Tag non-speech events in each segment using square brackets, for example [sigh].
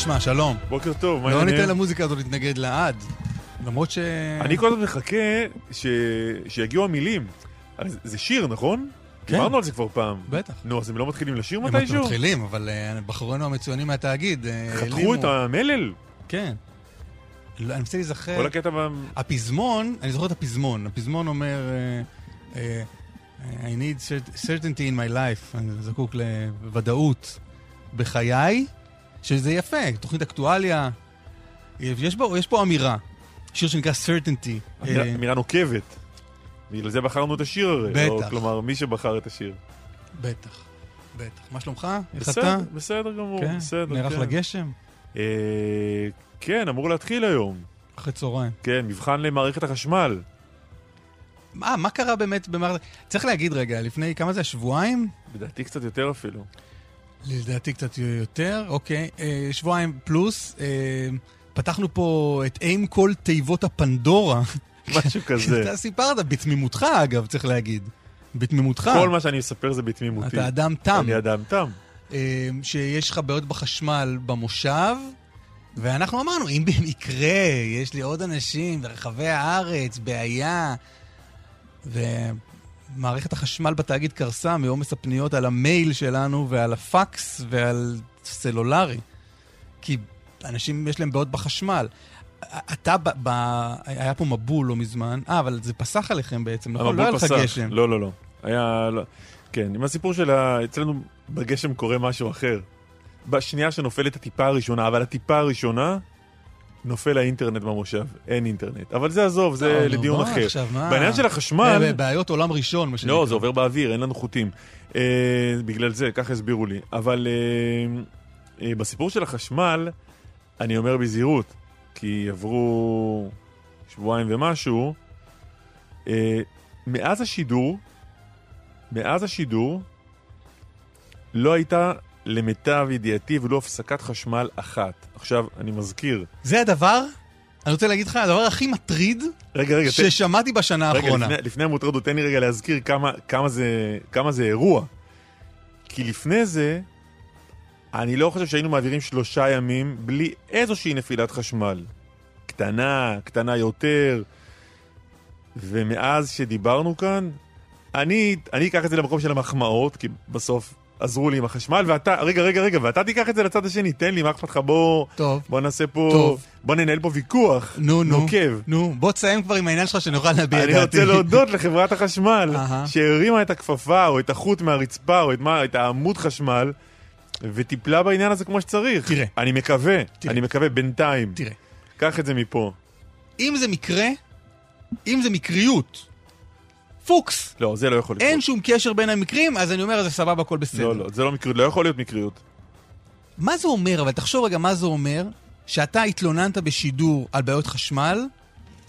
נשמע? שלום. בוקר טוב, מה לא העניינים? ניתן למוזיקה הזאת להתנגד לעד. למרות ש... אני כל הזמן מחכה ש... שיגיעו המילים. זה- שיר, נכון? כן. דיברנו על זה כבר פעם. בטח. נו, אז הם לא מתחילים לשיר הם מתישהו? מתחילים, אבל אה, בחורינו המצוינים מהתאגיד אה, חתכו את המלל? כן. לא, אני מנסה להיזכר. כל הקטע ב... הפזמון, אני זוכר את הפזמון. הפזמון אומר, אה, I need cert- certainty in my life, אני זקוק לוודאות בחיי, שזה יפה, תוכנית אקטואליה. יש, בו, יש פה אמירה, שיר שנקרא certainty. אמירה- אה, אמירה נוקבת. בגלל זה בחרנו את השיר הרי. בטח. או, כלומר, מי שבחר את השיר. בטח, בטח. מה שלומך? איך בסדר, אתה? בסדר גמור, כן, בסדר. נערך כן. לגשם? אה, כן, אמור להתחיל היום. אחרי צהריים. כן, מבחן למערכת החשמל. מה, מה קרה באמת במערכת... צריך להגיד רגע, לפני כמה זה, שבועיים? לדעתי קצת יותר אפילו. לדעתי קצת יותר, אוקיי. אה, שבועיים פלוס. אה, פתחנו פה את איים כל תיבות הפנדורה. [laughs] משהו כזה. אתה סיפרת, בתמימותך אגב, צריך להגיד. בתמימותך. כל מה שאני מספר זה בתמימותי. אתה אדם תם. אני אדם תם. אה, שיש לך בעיות בחשמל במושב, ואנחנו אמרנו, אם במקרה יש לי עוד אנשים ברחבי הארץ, בעיה, ומערכת החשמל בתאגיד קרסה מעומס הפניות על המייל שלנו ועל הפקס ועל סלולרי. כי אנשים, יש להם בעיות בחשמל. אתה, ב, ב, היה פה מבול לא מזמן, אה, אבל זה פסח עליכם בעצם, נכון? לא היה לך. גשם. לא, לא, לא. היה... לא. כן, עם הסיפור של ה... אצלנו בגשם קורה משהו אחר. בשנייה שנופלת הטיפה הראשונה, אבל הטיפה הראשונה, נופל האינטרנט במושב. אין אינטרנט. אבל זה עזוב, זה לא, לדיון בוא, אחר. עכשיו, מה? בעניין של החשמל... אה, בעיות עולם ראשון, מה שנקרא. לא, זה עובר באוויר, אין לנו חוטים. אה, בגלל זה, ככה הסבירו לי. אבל אה, אה, בסיפור של החשמל, אני אומר בזהירות, כי עברו שבועיים ומשהו, אה, מאז השידור, מאז השידור, לא הייתה למיטב ידיעתי ולו הפסקת חשמל אחת. עכשיו, אני מזכיר, זה הדבר, אני רוצה להגיד לך, הדבר הכי מטריד רגע, רגע, ששמעתי בשנה רגע, האחרונה. לפני, לפני המוטרדות, תן לי רגע להזכיר כמה, כמה, זה, כמה זה אירוע. כי לפני זה, אני לא חושב שהיינו מעבירים שלושה ימים בלי איזושהי נפילת חשמל. קטנה, קטנה יותר. ומאז שדיברנו כאן, אני, אני אקח את זה למקום של המחמאות, כי בסוף עזרו לי עם החשמל, ואתה, רגע, רגע, רגע, ואתה תיקח את זה לצד השני, תן לי, מה אכפת לך, בוא, טוב, בוא נעשה פה, טוב. בוא ננהל פה ויכוח נו, נו. נוקב. נו, בוא תסיים כבר עם העניין שלך שנוכל להביע אני דעתי. רוצה להודות לחברת החשמל. שהרימה את הכפפה, או את החוט מהרצפה, או את, מה, את העמוד חשמל, וטיפלה בעניין הזה כמו שצריך. תראה. אני מקווה, תראה. אני מקווה בינתיים. תראה, קח את זה מפה. אם זה מקרה, אם זה מקריות, פוקס. לא, זה לא יכול לקרות. אין שום קשר בין המקרים, אז אני אומר, זה סבבה, הכל בסדר. לא, לא, זה לא מקריות, לא יכול להיות מקריות. מה זה אומר, אבל תחשוב רגע מה זה אומר, שאתה התלוננת בשידור על בעיות חשמל,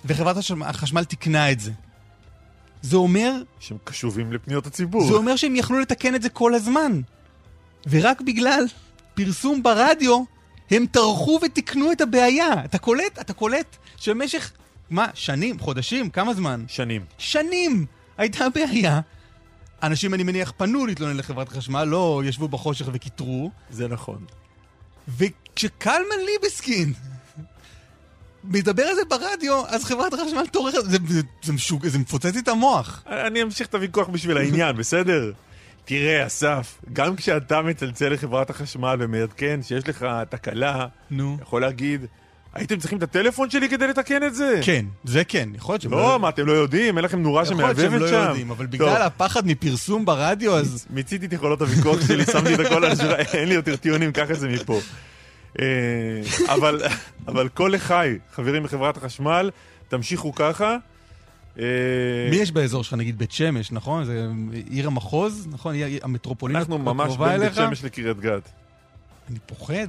וחברת החשמל תיקנה את זה. זה אומר שהם קשובים לפניות הציבור. זה אומר שהם יכלו לתקן את זה כל הזמן. ורק בגלל פרסום ברדיו, הם טרחו ותיקנו את הבעיה. אתה קולט? אתה קולט שבמשך, מה, שנים, חודשים, כמה זמן? שנים. שנים הייתה בעיה. אנשים, אני מניח, פנו להתלונן לחברת חשמל, לא ישבו בחושך וקיטרו. זה נכון. וכשקלמן ליבסקין מדבר על זה ברדיו, אז חברת החשמל טורחת, זה, זה, זה, משוג... זה מפוצץ לי את המוח. אני אמשיך את הוויכוח בשביל העניין, בסדר? תראה, אסף, גם כשאתה מצלצל לחברת החשמל ומעדכן שיש לך תקלה, נו. יכול להגיד, הייתם צריכים את הטלפון שלי כדי לתקן את זה? כן, זה כן, יכול להיות שהם לא, מה, אתם לא יודעים? אין לכם נורה יכול להיות שהם לא שם? יודעים, אבל בגלל הפחד מפרסום ברדיו, אז... מיציתי את יכולות הוויכוח שלי, שמתי את הכל על השורה, [laughs] אין לי יותר טיעונים, קח את זה מפה. אה, אבל, כל לחי, חברים בחברת החשמל, תמשיכו ככה. אה, מי יש באזור שלך, נגיד בית שמש, נכון? זה עיר המחוז, נכון? המטרופולין אנחנו ממש הקרובה בין בית אליך? שמש לקריית גת. אני פוחד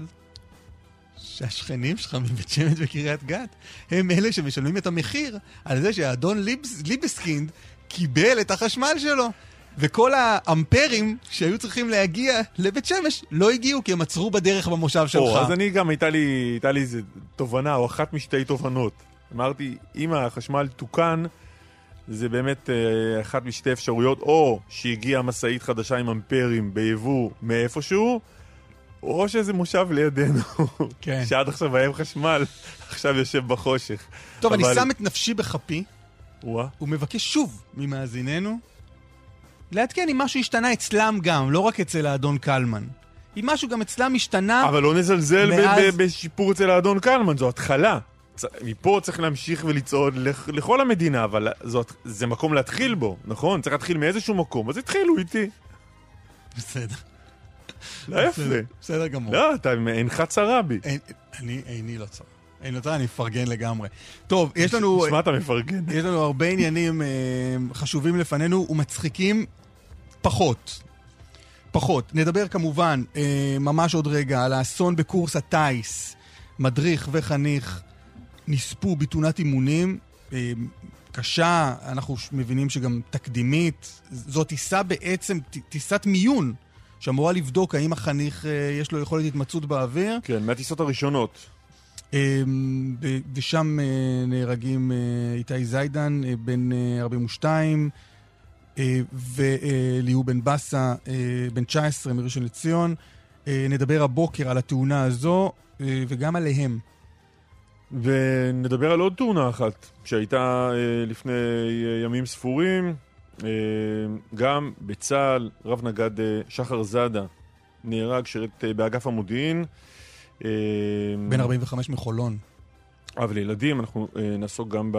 שהשכנים שלך מבית שמש וקריית גת הם אלה שמשלמים את המחיר על זה שהאדון ליבס, ליבסקינד קיבל את החשמל שלו. וכל האמפרים שהיו צריכים להגיע לבית שמש לא הגיעו כי הם עצרו בדרך במושב שלך. או, אז אני גם, הייתה לי, הייתה לי איזה תובנה, או אחת משתי תובנות. אמרתי, אם החשמל תוקן, זה באמת אה, אחת משתי אפשרויות, או שהגיעה משאית חדשה עם אמפרים ביבוא מאיפשהו, או שזה מושב לידינו, כן. שעד עכשיו היה עם חשמל, עכשיו יושב בחושך. טוב, אני אבל- שם את נפשי בכפי וואה. ומבקש שוב ממאזיננו לעדכן אם משהו השתנה אצלם גם, לא רק אצל האדון קלמן. אם משהו גם אצלם השתנה... אבל לא נזלזל מאז- בשיפור אצל האדון קלמן, זו התחלה. צ- מפה צריך להמשיך ולצעוד לכ- לכל המדינה, אבל זאת, זה מקום להתחיל בו, נכון? צריך להתחיל מאיזשהו מקום, אז התחילו איתי. בסדר. לא יפה. בסדר, גמור. לא, אתה אינך צרה בי. אני, איני לא צר. אין יותר, אני מפרגן לגמרי. טוב, יש לנו, נשמע אתה מפרגן. יש לנו הרבה עניינים אה, חשובים לפנינו ומצחיקים פחות. פחות. נדבר כמובן אה, ממש עוד רגע על האסון בקורס הטיס. מדריך וחניך נספו בתאונת אימונים. אה, קשה, אנחנו מבינים שגם תקדימית. זו טיסה בעצם, טיסת מיון, שאמורה לבדוק האם החניך, אה, יש לו יכולת התמצאות באוויר. כן, מהטיסות הראשונות. אמ, ושם אה, נהרגים אה, איתי זיידן, בן אה, 42, אה, וליהו בן בסה, בן 19 מראשון לציון. נדבר הבוקר על התאונה הזו, וגם עליהם. ונדבר על עוד תאונה אחת, שהייתה לפני ימים ספורים. אה, גם בצה"ל, רב נגד אה, שחר זאדה נהרג, שירת אה, באגף המודיעין. בן 45 מחולון. אב לילדים, אנחנו נעסוק גם ב,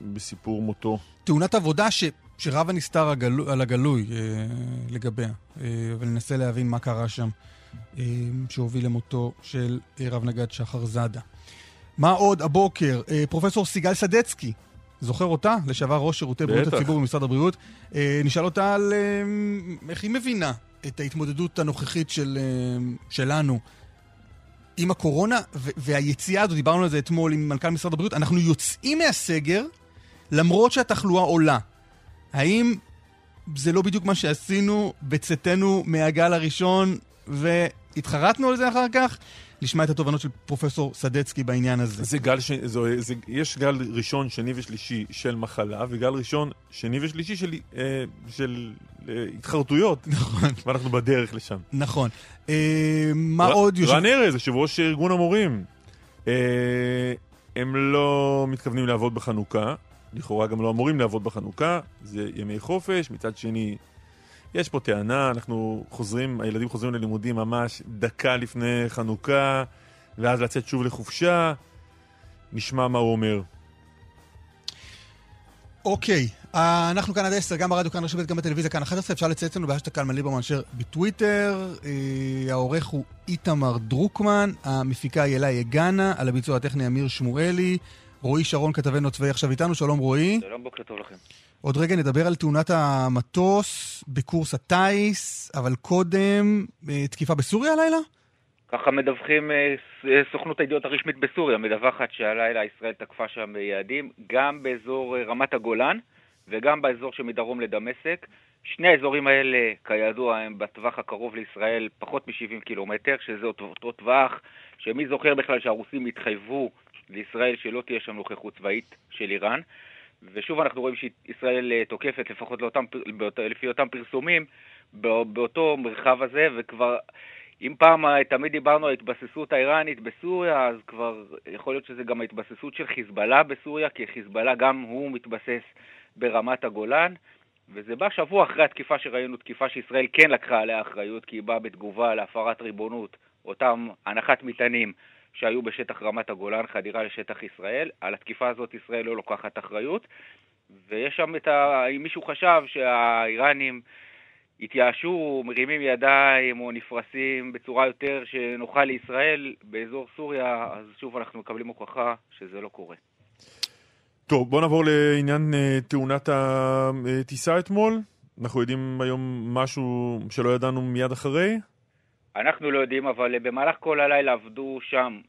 בסיפור מותו. תאונת עבודה ש, שרב הנסתר הגלו, על הגלוי אה, לגביה, אה, וננסה להבין מה קרה שם, אה, שהוביל למותו של אה, רב נגד שחר זאדה. מה עוד הבוקר? אה, פרופסור סיגל סדצקי, זוכר אותה? לשעבר ראש שירותי בריאות. הציבור במשרד הבריאות. אה, נשאל אותה על אה, איך היא מבינה את ההתמודדות הנוכחית של, אה, שלנו עם הקורונה והיציאה הזו, דיברנו על זה אתמול עם מנכ"ל משרד הבריאות, אנחנו יוצאים מהסגר למרות שהתחלואה עולה. האם זה לא בדיוק מה שעשינו בצאתנו מהגל הראשון והתחרטנו על זה אחר כך? נשמע את התובנות של פרופסור סדצקי בעניין הזה. זה גל, ש... זו, זה... יש גל ראשון, שני ושלישי של מחלה, וגל ראשון, שני ושלישי של, אה, של אה, התחרטויות. נכון, ואנחנו בדרך לשם. נכון. אה, מה ר- עוד? יושב- רן ארז, יושב ראש ארגון המורים. אה, הם לא מתכוונים לעבוד בחנוכה, לכאורה גם לא אמורים לעבוד בחנוכה, זה ימי חופש, מצד שני, יש פה טענה, אנחנו חוזרים, הילדים חוזרים ללימודים ממש דקה לפני חנוכה, ואז לצאת שוב לחופשה, נשמע מה הוא אומר. אוקיי, אה, אנחנו כאן עד 10, גם ברדיו, כאן רשת, גם בטלוויזיה, כאן 11, אפשר לצייץ לנו בהשטג קלמן ליברמן אשר בטוויטר. אה, העורך הוא איתמר דרוקמן, המפיקה היא אליי הגנה, על הביצוע הטכני אמיר שמואלי, רועי שרון כתבנו הצבאי עכשיו איתנו, שלום רועי. שלום, בוקר טוב לכם. עוד רגע נדבר על תאונת המטוס בקורס הטיס, אבל קודם, אה, תקיפה בסוריה הלילה? ככה מדווחים אה, אה, סוכנות הידיעות הרשמית בסוריה, מדווחת שהלילה ישראל תקפה שם יעדים, גם באזור רמת הגולן וגם באזור שמדרום לדמשק. שני האזורים האלה, כידוע, הם בטווח הקרוב לישראל פחות מ-70 קילומטר, שזה אותו, אותו טווח שמי זוכר בכלל שהרוסים התחייבו לישראל שלא תהיה שם נוכחות צבאית של איראן. ושוב אנחנו רואים שישראל אה, תוקפת, לפחות לאותם, לפי אותם פרסומים, באותו מרחב הזה, וכבר, אם פעם תמיד דיברנו על ההתבססות האיראנית בסוריה, אז כבר יכול להיות שזה גם ההתבססות של חיזבאללה בסוריה, כי חיזבאללה גם הוא מתבסס ברמת הגולן. וזה בא שבוע אחרי התקיפה שראינו, תקיפה שישראל כן לקחה עליה אחריות, כי היא באה בתגובה להפרת ריבונות, אותם הנחת מטענים שהיו בשטח רמת הגולן, חדירה לשטח ישראל. על התקיפה הזאת ישראל לא לוקחת אחריות, ויש שם את ה... אם מישהו חשב שהאיראנים התייאשו, מרימים ידיים או נפרסים בצורה יותר שנוחה לישראל באזור סוריה, אז שוב אנחנו מקבלים הוכחה שזה לא קורה. טוב, בוא נעבור לעניין uh, תאונת הטיסה אתמול. אנחנו יודעים היום משהו שלא ידענו מיד אחרי? אנחנו לא יודעים, אבל במהלך כל הלילה עבדו שם,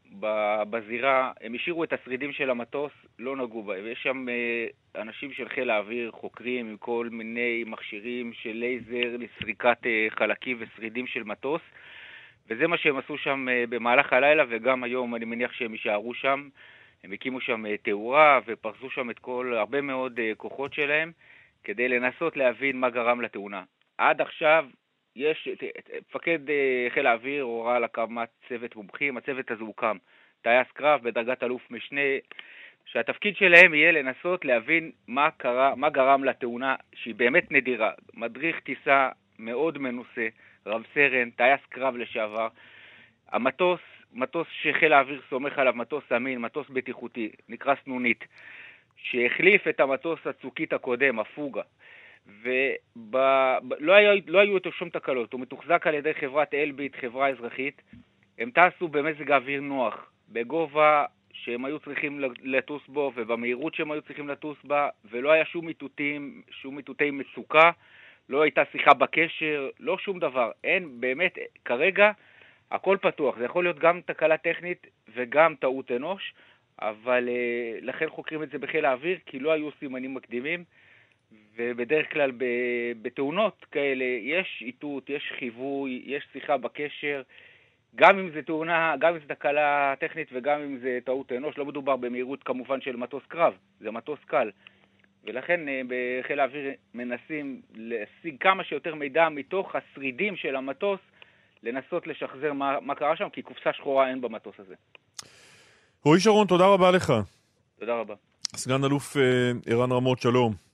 בזירה, הם השאירו את השרידים של המטוס, לא נגעו בהם. יש שם uh, אנשים של חיל האוויר, חוקרים עם כל מיני מכשירים של לייזר לסריקת uh, חלקים ושרידים של מטוס, וזה מה שהם עשו שם uh, במהלך הלילה, וגם היום אני מניח שהם יישארו שם. הם הקימו שם אה, תאורה ופרסו שם את כל, הרבה מאוד אה, כוחות שלהם כדי לנסות להבין מה גרם לתאונה. עד עכשיו יש, מפקד אה, חיל האוויר הורה על הקמת צוות מומחים, הצוות הזה הוקם. טייס קרב בדרגת אלוף משנה, שהתפקיד שלהם יהיה לנסות להבין מה, קרה, מה גרם לתאונה שהיא באמת נדירה. מדריך טיסה מאוד מנוסה, רב סרן, טייס קרב לשעבר. המטוס מטוס שחיל האוויר סומך עליו, מטוס אמין, מטוס בטיחותי, נקרא סנונית, שהחליף את המטוס הצוקית הקודם, הפוגה, ולא לא היו איתו שום תקלות, הוא מתוחזק על ידי חברת אלביט, חברה אזרחית, הם טסו במזג אוויר נוח, בגובה שהם היו צריכים לטוס בו ובמהירות שהם היו צריכים לטוס בה, ולא היה שום איתותים, שום איתותי מצוקה, לא הייתה שיחה בקשר, לא שום דבר. אין, באמת, כרגע הכל פתוח, זה יכול להיות גם תקלה טכנית וגם טעות אנוש, אבל uh, לכן חוקרים את זה בחיל האוויר, כי לא היו סימנים מקדימים, ובדרך כלל בתאונות כאלה יש איתות, יש חיווי, יש שיחה בקשר, גם אם זה תאונה, גם אם זה תקלה טכנית וגם אם זה טעות אנוש, לא מדובר במהירות כמובן של מטוס קרב, זה מטוס קל. ולכן uh, בחיל האוויר מנסים להשיג כמה שיותר מידע מתוך השרידים של המטוס לנסות לשחזר מה, מה קרה שם, כי קופסה שחורה אין במטוס הזה. רועי שרון, תודה רבה לך. תודה רבה. סגן אלוף אה, ערן רמות, שלום.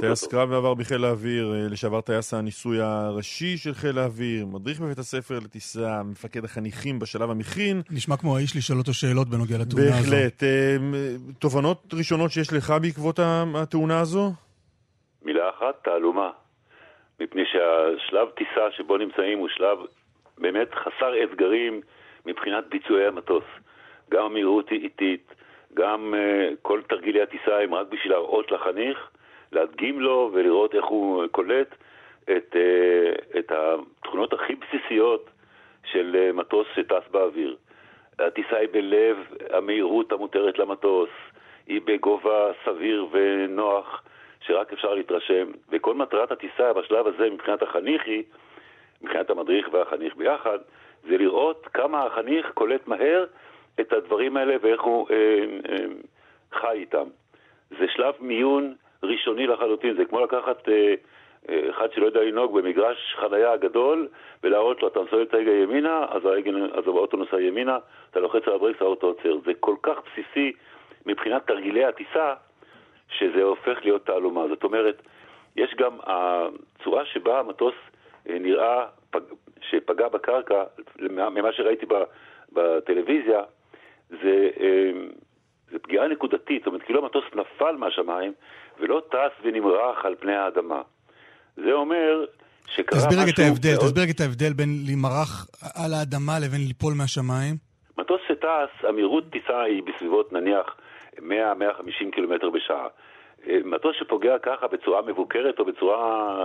טייס קרב ועבר בחיל האוויר, אה, לשעבר טייס הניסוי הראשי של חיל האוויר, מדריך בבית הספר לטיסה, מפקד החניכים בשלב המכין. נשמע כמו האיש לשאול אותו שאלות בנוגע לתאונה הזו. בהחלט. אה, תובנות ראשונות שיש לך בעקבות התאונה הזו? מילה אחת, תעלומה. מפני שהשלב טיסה שבו נמצאים הוא שלב באמת חסר אתגרים מבחינת ביצועי המטוס. גם המהירות היא איטית, גם uh, כל תרגילי הטיסה הם רק בשביל להראות לחניך, להדגים לו ולראות איך הוא קולט את, uh, את התכונות הכי בסיסיות של uh, מטוס שטס באוויר. הטיסה היא בלב המהירות המותרת למטוס, היא בגובה סביר ונוח שרק אפשר להתרשם, וכל מטרת הטיסה בשלב הזה מבחינת החניך היא מבחינת המדריך והחניך ביחד, זה לראות כמה החניך קולט מהר את הדברים האלה ואיך הוא אה, אה, חי איתם. זה שלב מיון ראשוני לחלוטין, זה כמו לקחת אה, אה, אחד שלא יודע לנהוג במגרש חנייה הגדול ולהראות לו, אתה מסובב את ההגה ימינה, אז, הרגל, אז האוטו נוסע ימינה, אתה לוחץ על הברקס, האוטו עוצר. זה כל כך בסיסי מבחינת תרגילי הטיסה, שזה הופך להיות תעלומה. זאת אומרת, יש גם הצורה שבה המטוס אה, נראה שפגע בקרקע, ממה שראיתי בטלוויזיה, זה, אה, זה פגיעה נקודתית, זאת אומרת, כאילו המטוס נפל מהשמיים ולא טס ונמרח על פני האדמה. זה אומר שקרה תסביר משהו... תסביר את ההבדל, מאוד... תסביר את ההבדל בין להימרח על האדמה לבין ליפול מהשמיים. מטוס שטס, המהירות טיסה היא בסביבות נניח 100-150 קילומטר בשעה. אה, מטוס שפוגע ככה בצורה מבוקרת או בצורה,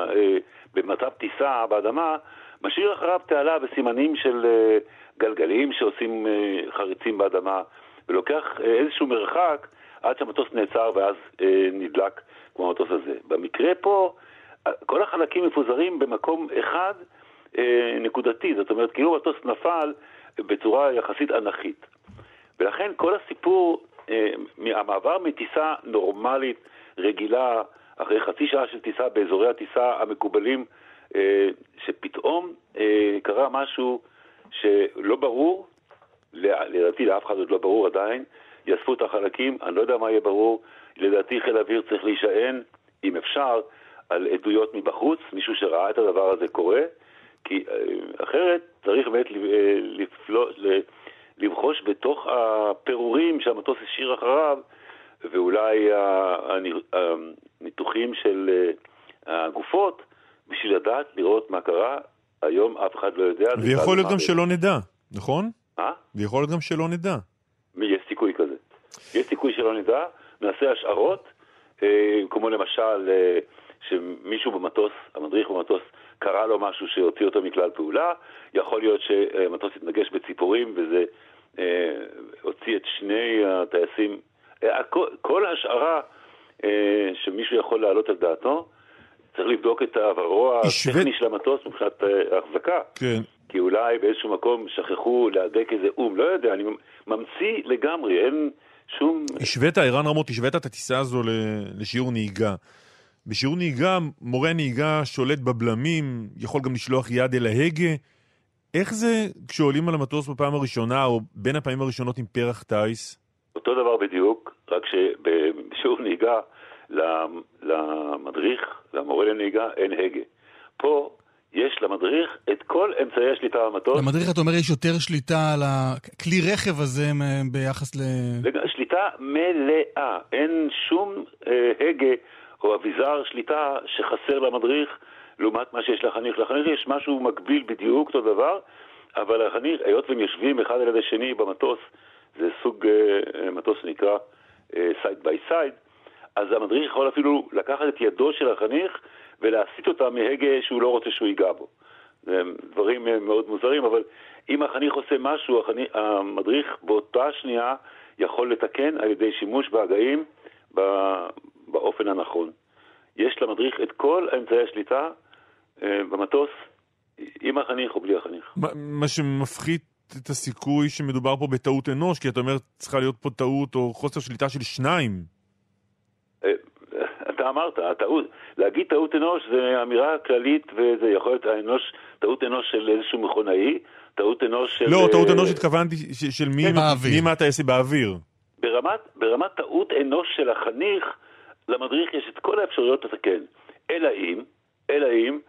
אה, במצב טיסה באדמה, משאיר אחריו תעלה וסימנים של אה, גלגלים שעושים אה, חריצים באדמה, ולוקח אה, איזשהו מרחק עד שהמטוס נעצר ואז אה, נדלק כמו המטוס הזה. במקרה פה, כל החלקים מפוזרים במקום אחד אה, נקודתי, זאת אומרת, כאילו מטוס נפל בצורה יחסית אנכית. ולכן כל הסיפור, אה, המעבר מטיסה נורמלית, רגילה, אחרי חצי שעה של טיסה באזורי הטיסה המקובלים, אה, שפתאום אה, קרה משהו שלא ברור, לדעתי לאף אחד עוד לא ברור עדיין, יאספו את החלקים, אני לא יודע מה יהיה ברור, לדעתי חיל האוויר צריך להישען, אם אפשר, על עדויות מבחוץ, מישהו שראה את הדבר הזה קורה, כי אה, אחרת צריך באמת לפלוט, לבחוש בתוך הפירורים שהמטוס השאיר אחריו, ואולי הניתוחים של הגופות, בשביל לדעת, לראות מה קרה. היום אף אחד לא יודע. ויכול להיות גם שלא נדע, נכון? אה? ויכול להיות גם שלא נדע. יש. יש סיכוי שלא נדע, נעשה השערות, אה, כמו למשל אה, שמישהו במטוס, המדריך במטוס, קרה לו משהו שהוציא אותו מכלל פעולה, יכול להיות שהמטוס התנגש בציפורים וזה אה, הוציא את שני הטייסים, אה, כל, כל השערה אה, שמישהו יכול להעלות על דעתו, צריך לבדוק את העברו הטכני של המטוס מבחינת אה, ההחזקה. כן. כי אולי באיזשהו מקום שכחו להדק איזה אום, לא יודע, אני ממציא לגמרי, אין שום... השווית, ערן רמות, השווית את הטיסה הזו לשיעור נהיגה. בשיעור נהיגה, מורה הנהיגה שולט בבלמים, יכול גם לשלוח יד אל ההגה. איך זה כשעולים על המטוס בפעם הראשונה, או בין הפעמים הראשונות עם פרח טיס? אותו דבר בדיוק, רק שבשיעור נהיגה למדריך, למורה לנהיגה, אין הגה. פה יש למדריך את כל אמצעי השליטה במטוס. למדריך, אתה אומר, יש יותר שליטה על הכלי רכב הזה ביחס ל... שליטה מלאה, אין שום אה, הגה או אביזר שליטה שחסר למדריך לעומת מה שיש לחניך. לחניך יש משהו מקביל בדיוק, אותו דבר, אבל לחניך, היות והם יושבים אחד על ידי שני במטוס, זה סוג אה, מטוס שנקרא side by side, אז המדריך יכול אפילו לקחת את ידו של החניך ולהסיט אותה מהגה שהוא לא רוצה שהוא ייגע בו. זה דברים מאוד מוזרים, אבל אם החניך עושה משהו, החניך, המדריך באותה שנייה יכול לתקן על ידי שימוש בהגאים באופן הנכון. יש למדריך את כל אמצעי השליטה אה, במטוס, עם החניך או בלי החניך. מה, מה שמפחית את הסיכוי שמדובר פה בטעות אנוש, כי אתה אומר צריכה להיות פה טעות או חוסר שליטה של שניים. אתה אמרת, הטעות, להגיד טעות אנוש זה אמירה כללית וזה יכול להיות האנוש, טעות אנוש של איזשהו מכונאי, טעות אנוש של... לא, טעות אנוש התכוונתי של מי, כן, מי מהטייסים באוויר. ברמת, ברמת טעות אנוש של החניך, למדריך יש את כל האפשרויות לתקן. אלא אם, אלא אם,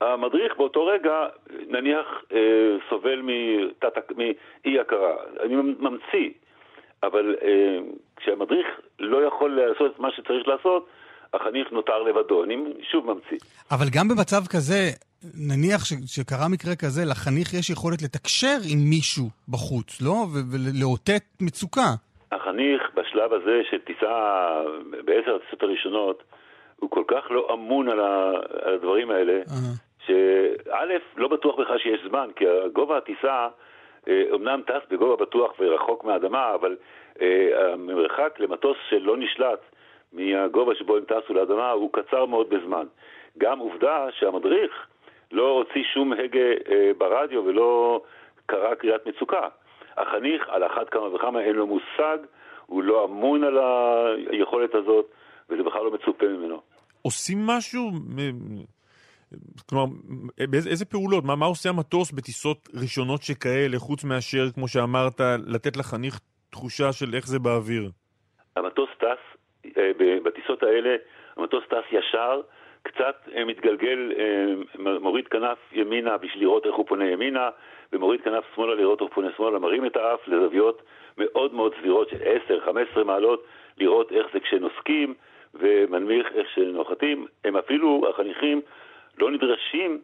המדריך באותו רגע, נניח, אה, סובל מאי הכרה. אני ממציא, אבל אה, כשהמדריך לא יכול לעשות את מה שצריך לעשות, החניך נותר לבדו. אני שוב ממציא. אבל גם במצב כזה, נניח ש, שקרה מקרה כזה, לחניך יש יכולת לתקשר עם מישהו בחוץ, לא? ולאותת מצוקה. החניך בשלב הזה של טיסה, בעשר הטיסות הראשונות, הוא כל כך לא אמון על, הדברים האלה, uh-huh. שא', לא בטוח בכלל שיש זמן, כי גובה הטיסה אומנם אה, טס בגובה בטוח ורחוק מהאדמה, אבל אה, המרחק למטוס שלא נשלט מהגובה שבו הם טסו לאדמה הוא קצר מאוד בזמן. גם עובדה שהמדריך לא הוציא שום הגה אה, ברדיו ולא קרא קריאת מצוקה. החניך, על אחת כמה וכמה, אין לו מושג, הוא לא אמון על היכולת הזאת, וזה בכלל לא מצופה ממנו. עושים משהו? כלומר, באיזה, איזה פעולות? מה, מה עושה המטוס בטיסות ראשונות שכאלה, חוץ מאשר, כמו שאמרת, לתת לחניך תחושה של איך זה באוויר? המטוס טס, בטיסות האלה, המטוס טס ישר, קצת אה, מתגלגל, אה, מוריד כנף ימינה בשביל לראות איך הוא פונה ימינה, ומוריד כנף שמאלה לראות איך הוא פונה שמאלה, מרים את האף לזוויות מאוד מאוד סבירות של 10-15 מעלות, לראות איך זה כשנוסקים, ומנמיך איך שנוחתים. הם אפילו, החניכים, לא נדרשים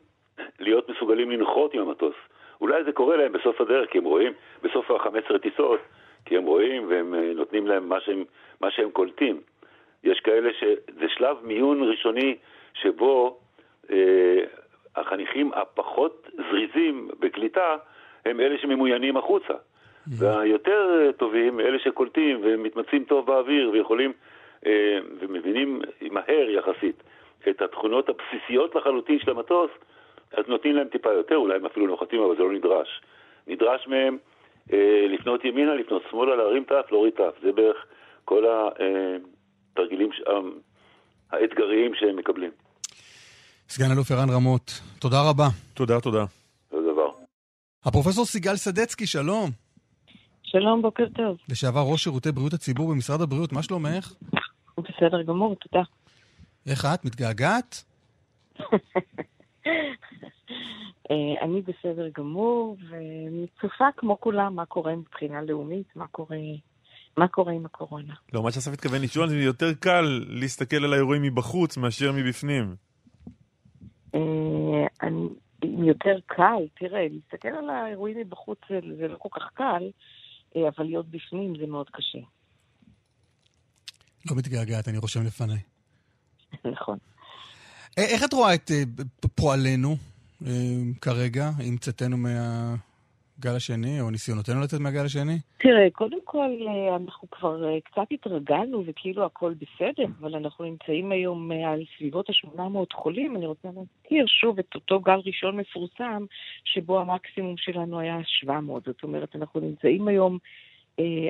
להיות מסוגלים לנחות עם המטוס. אולי זה קורה להם בסוף הדרך, כי הם רואים, בסוף ה-15 טיסות, כי הם רואים והם אה, נותנים להם מה שהם, מה שהם קולטים. יש כאלה שזה שלב מיון ראשוני שבו אה, החניכים הפחות זריזים בקליטה הם אלה שממוינים החוצה. Mm-hmm. והיותר אה, טובים, אלה שקולטים ומתמצאים טוב באוויר ויכולים אה, ומבינים מהר יחסית את התכונות הבסיסיות לחלוטין של המטוס, אז נותנים להם טיפה יותר, אולי הם אפילו נוחתים, אבל זה לא נדרש. נדרש מהם אה, לפנות ימינה, לפנות שמאלה, להרים תף, להוריד תף. זה בערך כל התרגילים, ש- אה, האתגריים שהם מקבלים. סגן אלוף ערן רמות, תודה רבה. תודה, תודה. זה דבר. הפרופסור סיגל סדצקי, שלום. שלום, בוקר טוב. לשעבר ראש שירותי בריאות הציבור במשרד הבריאות, מה שלומך? בסדר גמור, תודה. איך את? מתגעגעת? [laughs] אה, אני בסדר גמור, ומצופה כמו כולם מה קורה מבחינה לאומית, מה קורה, מה קורה עם הקורונה. לא, מה שאסף התכוון לשאול, זה יותר קל להסתכל על האירועים מבחוץ מאשר מבפנים. אה, אני, אם יותר קל, תראה, להסתכל על האירועים מבחוץ זה, זה לא כל כך קל, אה, אבל להיות בפנים זה מאוד קשה. לא מתגעגעת, אני רושם לפניי. [laughs] נכון. א- איך את רואה את אה, פועלנו אה, כרגע, עם צאתנו מהגל השני, או ניסיונותינו לצאת מהגל השני? תראה, קודם כל, אה, אנחנו כבר אה, קצת התרגלנו וכאילו הכל בסדר, אבל אנחנו נמצאים היום אה, על סביבות ה-800 חולים. אני רוצה להזכיר שוב את אותו גל ראשון מפורסם, שבו המקסימום שלנו היה 700. זאת אומרת, אנחנו נמצאים היום,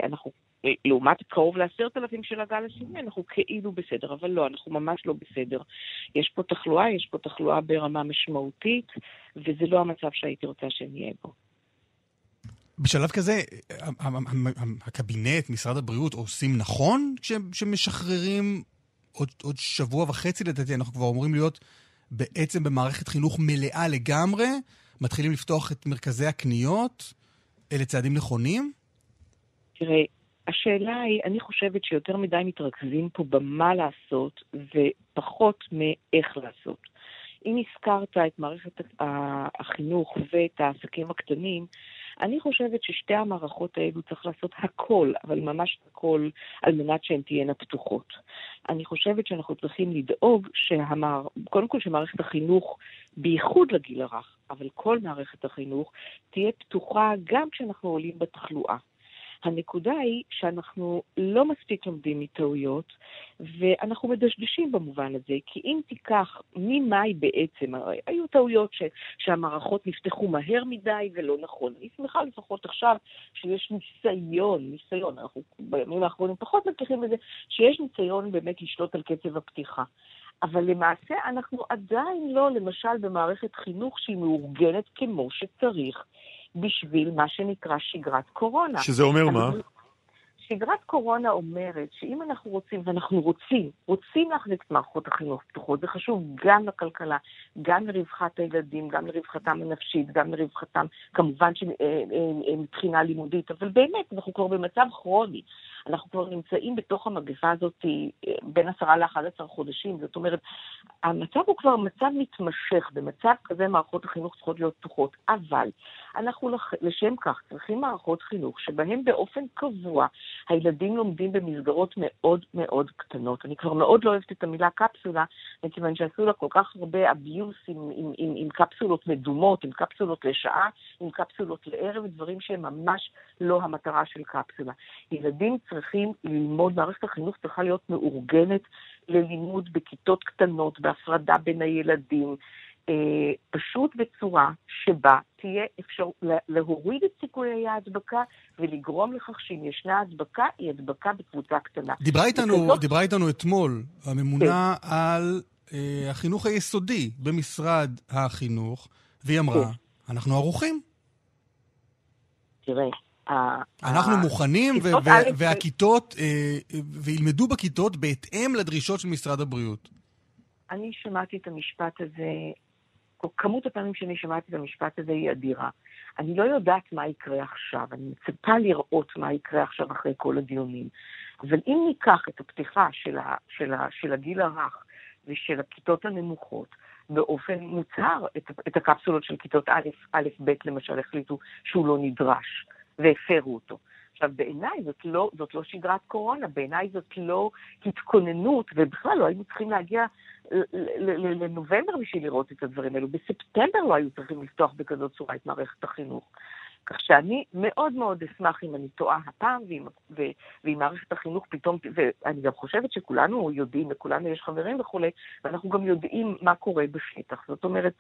אנחנו... לעומת קרוב לעשרת אלפים של הגל השני, אנחנו כאילו בסדר, אבל לא, אנחנו ממש לא בסדר. יש פה תחלואה, יש פה תחלואה ברמה משמעותית, וזה לא המצב שהייתי רוצה שנהיה בו. בשלב כזה, הקבינט, משרד הבריאות, עושים נכון כשמשחררים עוד, עוד שבוע וחצי לדעתי, אנחנו כבר אמורים להיות בעצם במערכת חינוך מלאה לגמרי, מתחילים לפתוח את מרכזי הקניות, אלה צעדים נכונים? תראה, השאלה היא, אני חושבת שיותר מדי מתרכזים פה במה לעשות ופחות מאיך לעשות. אם הזכרת את מערכת החינוך ואת העסקים הקטנים, אני חושבת ששתי המערכות האלו צריך לעשות הכל, אבל ממש הכל, על מנת שהן תהיינה פתוחות. אני חושבת שאנחנו צריכים לדאוג שהמער... קודם כל שמערכת החינוך, בייחוד לגיל הרך, אבל כל מערכת החינוך, תהיה פתוחה גם כשאנחנו עולים בתחלואה. הנקודה היא שאנחנו לא מספיק לומדים מטעויות, ואנחנו מדשדשים במובן הזה, כי אם תיקח ממאי בעצם, הרי היו טעויות ש, שהמערכות נפתחו מהר מדי ולא נכון. אני שמחה לפחות עכשיו שיש ניסיון, ניסיון, אנחנו בימים האחרונים פחות מצליחים בזה, שיש ניסיון באמת לשלוט על קצב הפתיחה. אבל למעשה אנחנו עדיין לא, למשל, במערכת חינוך שהיא מאורגנת כמו שצריך. בשביל מה שנקרא שגרת קורונה. שזה אומר מה? שגרת קורונה אומרת שאם אנחנו רוצים, ואנחנו רוצים, רוצים להחזיק את מערכות החינוך פתוחות, זה חשוב גם לכלכלה, גם לרווחת הילדים, גם לרווחתם הנפשית, גם לרווחתם, כמובן ש- אה, אה, אה, לימודית, אבל באמת, אנחנו כבר במצב כרוני. אנחנו כבר נמצאים בתוך המגפה הזאת בין עשרה ל-11 חודשים, זאת אומרת, המצב הוא כבר מצב מתמשך, במצב כזה מערכות החינוך צריכות להיות פתוחות, אבל אנחנו לשם כך צריכים מערכות חינוך שבהן באופן קבוע הילדים לומדים במסגרות מאוד מאוד קטנות. אני כבר מאוד לא אוהבת את המילה קפסולה, מכיוון שעשו לה כל כך הרבה אביוס עם, עם, עם, עם קפסולות מדומות, עם קפסולות לשעה, עם קפסולות לערב, דברים שהם ממש לא המטרה של קפסולה. ילדים צריכים ללמוד, מערכת החינוך צריכה להיות מאורגנת ללימוד בכיתות קטנות, בהפרדה בין הילדים, אה, פשוט בצורה שבה תהיה אפשר לה- להוריד את סיכויי ההדבקה ולגרום לכך שאם ישנה הדבקה, היא הדבקה בקבוצה קטנה. דיברה איתנו, וכזאת- דיברה איתנו אתמול הממונה על אה, החינוך היסודי במשרד החינוך, והיא אמרה, כן. אנחנו ערוכים. תראה, אנחנו ה- מוכנים, ו- ו- והכיתות, אה, וילמדו בכיתות בהתאם לדרישות של משרד הבריאות. אני שמעתי את המשפט הזה, כמות הפעמים שאני שמעתי את המשפט הזה היא אדירה. אני לא יודעת מה יקרה עכשיו, אני מצפה לראות מה יקרה עכשיו אחרי כל הדיונים. אבל אם ניקח את הפתיחה של, ה, של, ה, של הגיל הרך ושל הכיתות הנמוכות, באופן מוצהר, את, את הקפסולות של כיתות א', א', ב', למשל, החליטו שהוא לא נדרש, והפרו אותו. עכשיו, בעיניי זאת לא, זאת לא שגרת קורונה, בעיניי זאת לא התכוננות, ובכלל לא היינו צריכים להגיע לנובמבר בשביל לראות את הדברים האלו. בספטמבר לא היו צריכים לפתוח בכזאת צורה את מערכת החינוך. כך שאני מאוד מאוד אשמח אם אני טועה הפעם, ואם, ו, ואם מערכת החינוך פתאום, ואני גם חושבת שכולנו יודעים, לכולנו יש חברים וכולי, ואנחנו גם יודעים מה קורה בשטח. זאת אומרת,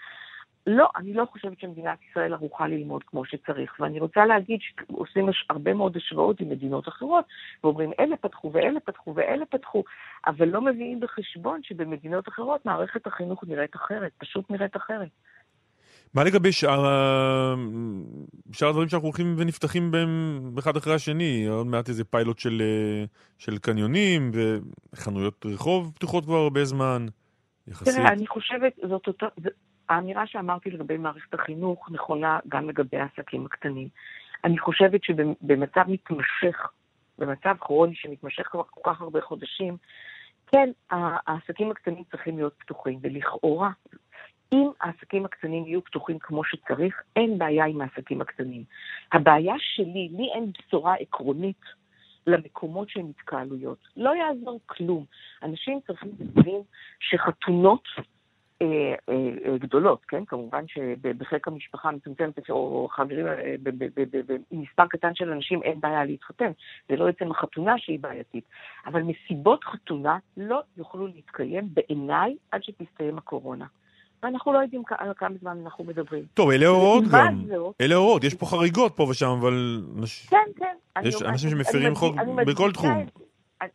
לא, אני לא חושבת שמדינת ישראל ערוכה ללמוד כמו שצריך, ואני רוצה להגיד שעושים הרבה מאוד השוואות עם מדינות אחרות, ואומרים אלה פתחו ואלה פתחו ואלה פתחו, אבל לא מביאים בחשבון שבמדינות אחרות מערכת החינוך נראית אחרת, פשוט נראית אחרת. מה לגבי שאר, שאר הדברים שאנחנו הולכים ונפתחים בהם אחד אחרי השני? עוד מעט איזה פיילוט של, של קניונים וחנויות רחוב פתוחות כבר הרבה זמן. יחסית. תראה, אני חושבת, זאת אותה, האמירה שאמרתי לגבי מערכת החינוך נכונה גם לגבי העסקים הקטנים. אני חושבת שבמצב מתמשך, במצב כרוני שמתמשך כבר כל כך הרבה חודשים, כן, העסקים הקטנים צריכים להיות פתוחים, ולכאורה, אם העסקים הקטנים יהיו פתוחים כמו שצריך, אין בעיה עם העסקים הקטנים. הבעיה שלי, לי אין בשורה עקרונית למקומות של התקהלויות. לא יעזור כלום. אנשים צריכים להבין שחתונות גדולות, כן? כמובן שבחיק המשפחה המצומצמת או חברים, אה, עם מספר קטן של אנשים אין בעיה להתחתן. זה לא עצם החתונה שהיא בעייתית. אבל מסיבות חתונה לא יוכלו להתקיים בעיניי עד שתסתיים הקורונה. ואנחנו לא יודעים על כמה זמן אנחנו מדברים. טוב, אלה הוראות גם. אלה הוראות, יש פה חריגות פה ושם, אבל... כן, כן. יש אנשים שמפרים חוק בכל תחום.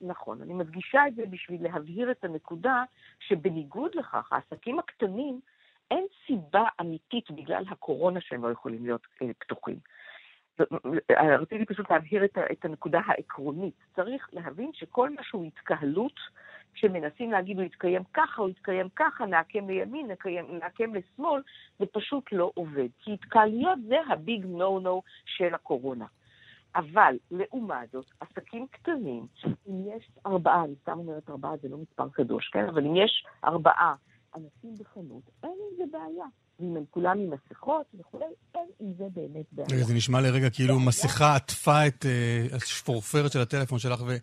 נכון, אני מדגישה את זה בשביל להבהיר את הנקודה שבניגוד לכך, העסקים הקטנים, אין סיבה אמיתית בגלל הקורונה שהם לא יכולים להיות אה, פתוחים. אה, רציתי פשוט להבהיר את, את הנקודה העקרונית. צריך להבין שכל מה שהוא התקהלות, כשמנסים להגיד הוא יתקיים ככה, הוא יתקיים ככה, נעקם לימין, נעקם, נעקם לשמאל, זה פשוט לא עובד. כי התקהלויות זה הביג נו נו של הקורונה. אבל לעומת זאת, עסקים קטנים, אם יש ארבעה, אני סתם אומרת ארבעה, זה לא מספר קדוש, כן? אבל אם יש ארבעה אנשים בחנות, אין עם זה בעיה. ואם הם כולם עם מסכות וכולי, אין עם זה באמת בעיה. זה נשמע לרגע כאילו מסכה עטפה את אה, השפורפרת של הטלפון שלך ו...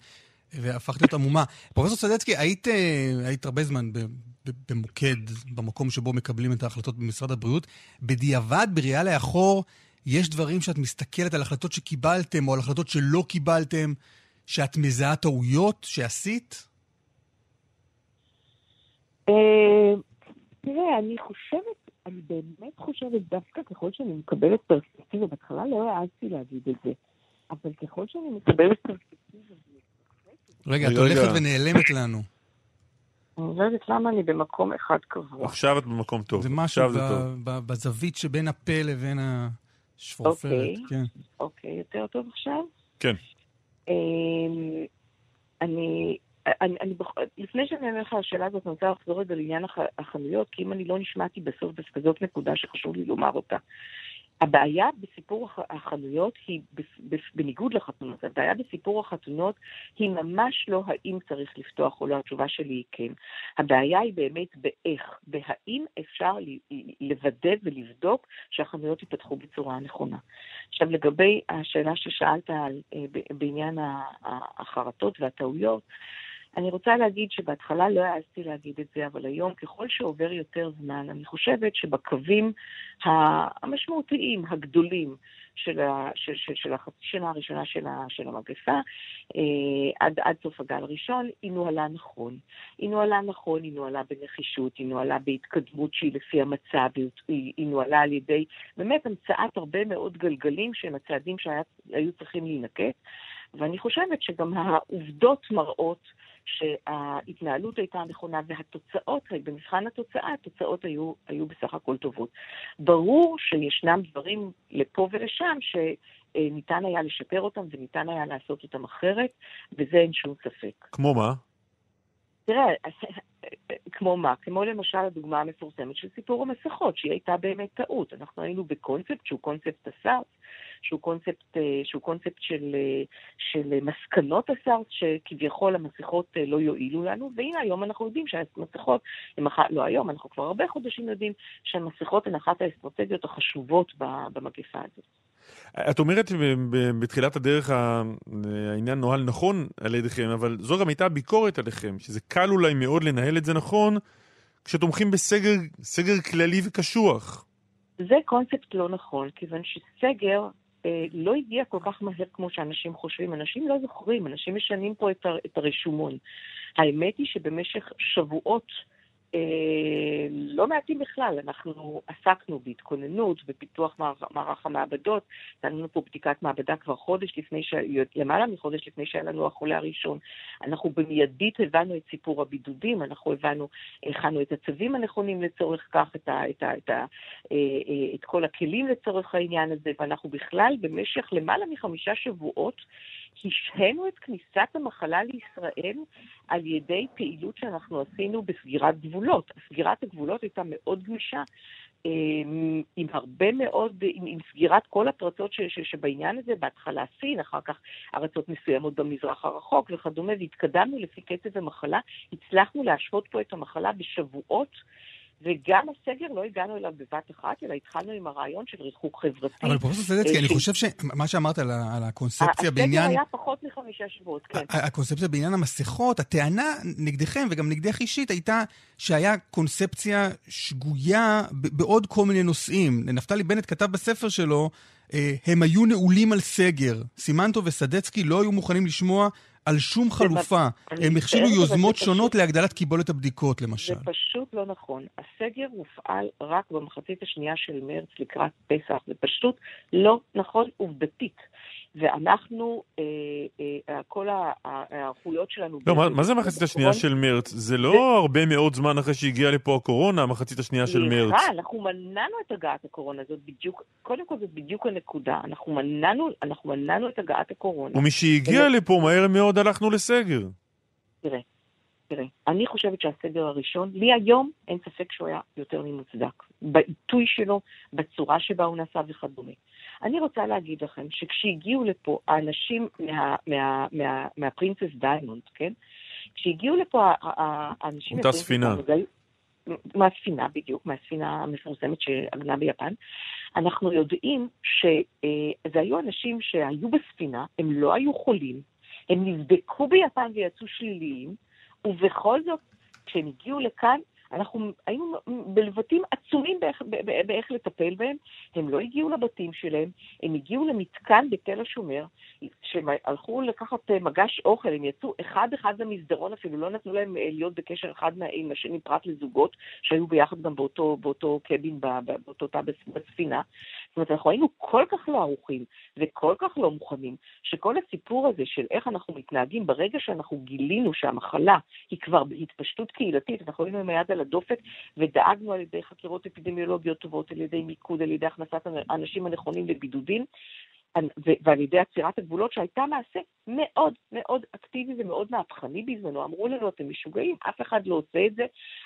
והפכת להיות עמומה. פרופסור סדצקי, היית, אה, היית הרבה זמן במוקד, במקום שבו מקבלים את ההחלטות במשרד הבריאות. בדיעבד, בראייה לאחור, יש דברים שאת מסתכלת על החלטות שקיבלתם או על החלטות שלא קיבלתם, שאת מזהה טעויות שעשית? אה, תראה, אני חושבת, אני באמת חושבת דווקא ככל שאני מקבלת פרספקטיבה, בהתחלה לא העזתי להגיד את זה, אבל ככל שאני מקבלת פרספקטיבה... רגע, את הולכת ונעלמת לנו. אני לא יודעת למה אני במקום אחד קבוע. עכשיו את במקום טוב. זה משהו בזווית שבין הפה לבין ה... שפורפרת, אוקיי, כן. אוקיי, יותר טוב עכשיו? כן. אמ, אני, אני, אני, לפני שאני אענה לך על השאלה הזאת, אני רוצה לחזור רגע לעניין החנויות, כי אם אני לא נשמעתי בסוף בכזאת נקודה שחשוב לי לומר אותה. הבעיה בסיפור החנויות היא, בניגוד לחתונות, הבעיה בסיפור החתונות היא ממש לא האם צריך לפתוח או לא, התשובה שלי היא כן. הבעיה היא באמת באיך, בהאם אפשר לוודא ולבדוק שהחנויות ייפתחו בצורה הנכונה. עכשיו, לגבי השאלה ששאלת על, אה, בעניין החרטות והטעויות, אני רוצה להגיד שבהתחלה לא העזתי להגיד את זה, אבל היום, ככל שעובר יותר זמן, אני חושבת שבקווים המשמעותיים, הגדולים, של, ה, של, של, של החצי שנה הראשונה של, ה, של המגפה, אה, עד, עד סוף הגל הראשון, היא נוהלה נכון. היא נוהלה נכון, היא נוהלה בנחישות, היא נוהלה בהתקדמות שהיא לפי המצב, היא, היא נוהלה על ידי באמת המצאת הרבה מאוד גלגלים שהם הצעדים שהיו צריכים להינקט. ואני חושבת שגם העובדות מראות שההתנהלות הייתה נכונה והתוצאות, במבחן התוצאה, התוצאות היו, היו בסך הכל טובות. ברור שישנם דברים לפה ולשם שניתן היה לשפר אותם וניתן היה לעשות אותם אחרת, וזה אין שום ספק. כמו מה? תראה, כמו מה? כמו למשל הדוגמה המפורסמת של סיפור המסכות, שהיא הייתה באמת טעות. אנחנו היינו בקונספט שהוא קונספט הסארס, שהוא קונספט, אה, שהוא קונספט של, אה, של מסקנות הסארס, שכביכול המסכות אה, לא יועילו לנו, והנה היום אנחנו יודעים שהמסכות, לא היום, אנחנו כבר הרבה חודשים יודעים שהמסכות הן אחת האסטרטגיות החשובות במגפה הזאת. את אומרת בתחילת הדרך העניין נוהל נכון על ידיכם, אבל זו גם הייתה ביקורת עליכם, שזה קל אולי מאוד לנהל את זה נכון, כשתומכים בסגר כללי וקשוח. זה קונספט לא נכון, כיוון שסגר אה, לא הגיע כל כך מהר כמו שאנשים חושבים. אנשים לא זוכרים, אנשים משנים פה את, ה, את הרשומון. האמת היא שבמשך שבועות, לא מעטים בכלל, אנחנו עסקנו בהתכוננות, בפיתוח מערך, המעבדות, נתנו פה בדיקת מעבדה כבר חודש לפני, ש... למעלה מחודש לפני שהיה לנו החולה הראשון. אנחנו במיידית הבנו את סיפור הבידודים, אנחנו הבנו, הכנו את הצווים הנכונים לצורך כך, את, ה... את, ה... את, ה... אה, אה, את כל הכלים לצורך העניין הזה, ואנחנו בכלל במשך למעלה מחמישה שבועות השהינו את כניסת המחלה לישראל על ידי פעילות שאנחנו עשינו בסגירת גבולות. סגירת הגבולות הייתה מאוד גמישה. אמ, עם הרבה מאוד, עם, עם סגירת כל הפרצות ש, ש, שבעניין הזה, בהתחלה סין, אחר כך ארצות מסוימות במזרח הרחוק וכדומה, והתקדמנו לפי קצב המחלה, הצלחנו להשוות פה את המחלה בשבועות. וגם הסגר לא הגענו אליו בבת אחת, אלא התחלנו עם הרעיון של ריחוק חברתי. אבל פרופסור סדצקי, אני חושב שמה שאמרת על הקונספציה בעניין... הסגר היה פחות מחמישה שבועות, כן. הקונספציה בעניין המסכות, הטענה נגדכם וגם נגדך אישית הייתה שהיה קונספציה שגויה בעוד כל מיני נושאים. נפתלי בנט כתב בספר שלו, אה, הם היו נעולים על סגר. סימנטו וסדצקי לא היו מוכנים לשמוע על שום חלופה. הם הכשילו יוזמות שונות להגדלת קיבולת הבדיקות, למשל. זה פשוט לא נכון. הסגר הופעל רק במחצית השנייה של מרץ לקראת פסח. זה פשוט לא נכון עובדתית. ואנחנו, אה, אה, כל ההיערכויות שלנו... לא, מה, מה זה המחצית השנייה של מרץ? זה לא זה... הרבה מאוד זמן אחרי שהגיעה לפה הקורונה, המחצית השנייה של מרץ. סליחה, אנחנו מנענו את הגעת הקורונה, זאת בדיוק, קודם כל זאת בדיוק הנקודה. אנחנו מנענו, אנחנו מנענו את הגעת הקורונה. ומשהגיע ולא... לפה מהר מאוד הלכנו לסגר. תראה, תראה, אני חושבת שהסגר הראשון, לי היום אין ספק שהוא היה יותר ממוצדק. בעיתוי שלו, בצורה שבה הוא נעשה וכדומה. אני רוצה להגיד לכם שכשהגיעו לפה האנשים מה, מה, מה, מהפרינסס דיימונד, כן? כשהגיעו לפה האנשים... אותה ספינה. מהספינה בדיוק, מהספינה המפורסמת שעגנה ביפן, אנחנו יודעים שזה היו אנשים שהיו בספינה, הם לא היו חולים, הם נבדקו ביפן ויצאו שליליים, ובכל זאת, כשהם הגיעו לכאן, אנחנו היינו בלבטים עצומים באיך, באיך לטפל בהם. הם לא הגיעו לבתים שלהם, הם הגיעו למתקן בתל השומר, שהם הלכו לקחת אה, מגש אוכל, הם יצאו אחד-אחד למסדרון אפילו, לא נתנו להם אה, להיות בקשר אחד עם השני פרט לזוגות, שהיו ביחד גם באותו, באותו קבין, באותו תא בספינה. זאת אומרת, אנחנו היינו כל כך לא ערוכים וכל כך לא מוכנים, שכל הסיפור הזה של איך אנחנו מתנהגים ברגע שאנחנו גילינו שהמחלה היא כבר בהתפשטות קהילתית, אנחנו היינו עם היד על הדופק ודאגנו על ידי חקירות אפידמיולוגיות טובות, על ידי מיקוד, על ידי הכנסת האנשים הנכונים לבידודים, ועל ידי עצירת הגבולות, שהייתה מעשה מאוד מאוד אקטיבי ומאוד מהפכני בזמנו. אמרו לנו, אתם משוגעים, אף אחד לא עושה את זה,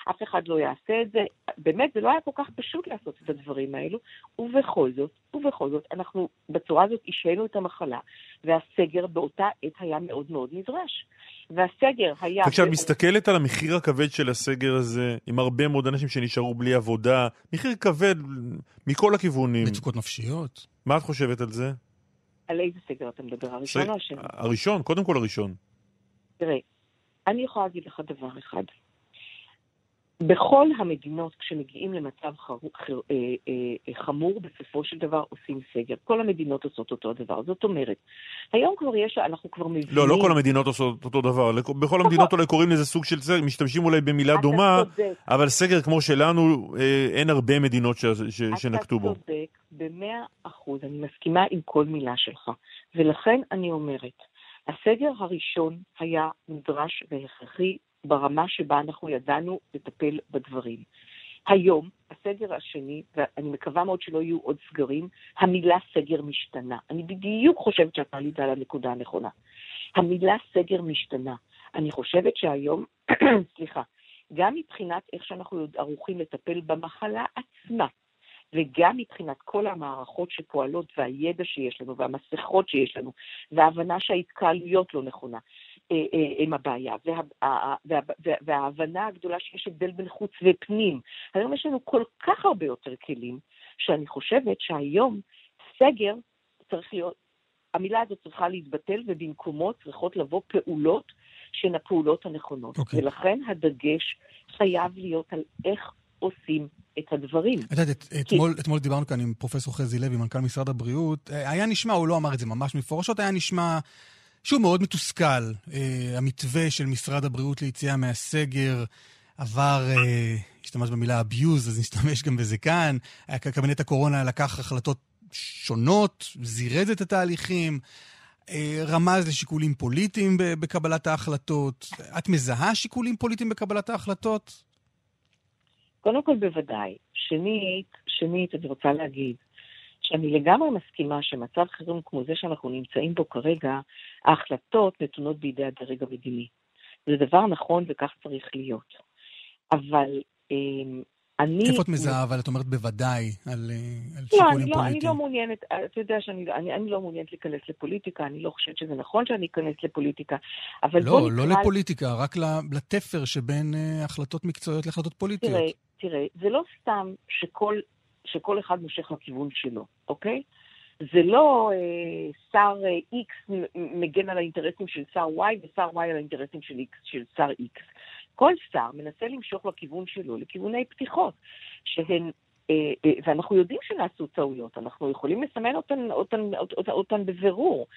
אף אחד לא יעשה את זה. באמת, זה לא היה כל כך פשוט לעשות את הדברים האלו, ובכל זאת, ובכל זאת, אנחנו בצורה הזאת השהינו את המחלה, והסגר באותה עת היה מאוד מאוד נדרש. והסגר היה... וכשאת מסתכלת על המחיר הכבד של הסגר הזה, עם הרבה מאוד אנשים שנשארו בלי עבודה, מחיר כבד מכל הכיוונים. מצוקות נפשיות. מה את חושבת על זה? על איזה סגר אתה מדבר? הראשון או השני? הראשון, קודם כל הראשון. תראה, אני יכולה להגיד לך דבר אחד. בכל המדינות, כשמגיעים למצב. חר... אה, אה, חמור, בסופו של דבר עושים סגר. כל המדינות עושות אותו הדבר. זאת אומרת, היום כבר יש, אנחנו כבר מבינים... לא, לא כל המדינות עושות אותו דבר. בכל המדינות אולי קוראים לזה סוג של סגר, משתמשים אולי במילה דומה. אבל סגר כמו שלנו, אה, אין הרבה מדינות. שנקטו בו. אתה צודק במאה אחוז, אני מסכימה עם כל מילה שלך. ולכן אני אומרת, הסגר הראשון היה נדרש והכרחי ברמה שבה אנחנו ידענו לטפל בדברים. היום, הסגר השני, ואני מקווה מאוד שלא יהיו עוד סגרים, המילה סגר משתנה. אני בדיוק חושבת שאתה עלית על הנקודה הנכונה. המילה סגר משתנה. אני חושבת שהיום, [clears throat] סליחה, גם מבחינת איך שאנחנו ערוכים לטפל במחלה עצמה, וגם מבחינת כל המערכות שפועלות והידע שיש לנו והמסכות שיש לנו וההבנה שההתקהלויות לא נכונה הם הבעיה וה, וה, וה, וההבנה הגדולה שיש הבדל בין חוץ ופנים. היום יש לנו כל כך הרבה יותר כלים שאני חושבת שהיום סגר צריך להיות, המילה הזאת צריכה להתבטל ובמקומו צריכות לבוא פעולות שהן הפעולות הנכונות. Okay. אוקיי. ולכן הדגש חייב להיות על איך עושים את הדברים. את יודעת, את- אתמול, אתמול דיברנו כאן עם פרופסור חזי לוי, מנכ"ל משרד הבריאות. אה, היה נשמע, הוא לא אמר את זה ממש מפורשות, היה נשמע שהוא מאוד מתוסכל. אה, המתווה של משרד הבריאות ליציאה מהסגר עבר, אה, השתמש במילה abuse, אז נשתמש גם בזה כאן. קבינט הקורונה לקח החלטות שונות, זירז את התהליכים. אה, רמז לשיקולים פוליטיים בקבלת ההחלטות. את מזהה שיקולים פוליטיים בקבלת ההחלטות? קודם כל בוודאי. שנית, שנית, אני רוצה להגיד שאני לגמרי מסכימה שמצב חירום כמו זה שאנחנו נמצאים בו כרגע, ההחלטות נתונות בידי הדרג המדיני. זה דבר נכון וכך צריך להיות. אבל אמ, אני... איפה את מזהה, אבל את אומרת בוודאי על, אה, על לא, שיקולים אני לא, אני פוליטיים. לא מעוניינת, אתה יודע שאני אני, אני לא מעוניינת להיכנס לפוליטיקה, אני לא חושבת שזה נכון שאני אכנס לפוליטיקה, אבל לא, בוא לא נקרא... לפוליטיקה, רק לתפר שבין אה, החלטות מקצועיות להחלטות פוליטיות. תראה, תראה, זה לא סתם שכל, שכל אחד מושך לכיוון שלו, אוקיי? זה לא אה, שר אה, X מגן על האינטרסים של שר Y ושר Y על האינטרסים של, X, של שר X. כל שר מנסה למשוך לכיוון שלו, לכיווני פתיחות, שהן... אה, אה, ואנחנו יודעים שנעשו טעויות, אנחנו יכולים לסמן אותן, אותן, אותן, אותן בבירור.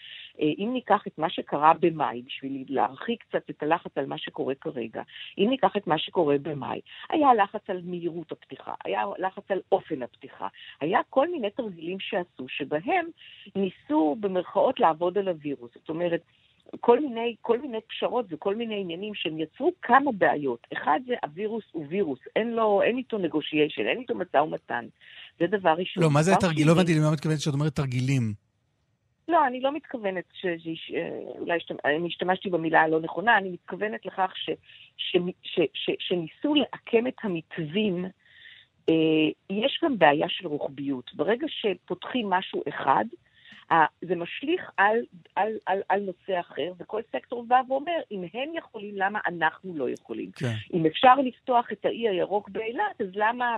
אה, אם ניקח את מה שקרה במאי, בשביל להרחיק קצת את הלחץ על מה שקורה כרגע, אם ניקח את מה שקורה במאי, היה לחץ על מהירות הפתיחה, היה לחץ על אופן הפתיחה, היה כל מיני תרגילים שעשו, שבהם ניסו במרכאות לעבוד על הווירוס. זאת אומרת, כל מיני, כל מיני פשרות וכל מיני עניינים שהם יצרו כמה בעיות. אחד זה הווירוס הוא וירוס, אין, לו, אין איתו נגושיישן, אין איתו משא ומתן. זה דבר ראשון. לא, מה זה התרגיל? שני- לא הבנתי למה מתכוונת כשאת אומרת תרגילים. לא, אני לא מתכוונת, ש... ש... אולי השת- אני השתמשתי במילה הלא נכונה, אני מתכוונת לכך ש... ש... ש... ש... שניסו לעקם את המתווים. אה, יש גם בעיה של רוחביות. ברגע שפותחים משהו אחד, אה, זה משליך על, על, על, על נושא אחר, וכל סקטור בא ואומר, אם הם יכולים, למה אנחנו לא יכולים? כן. אם אפשר לפתוח את האי הירוק באילת, אז למה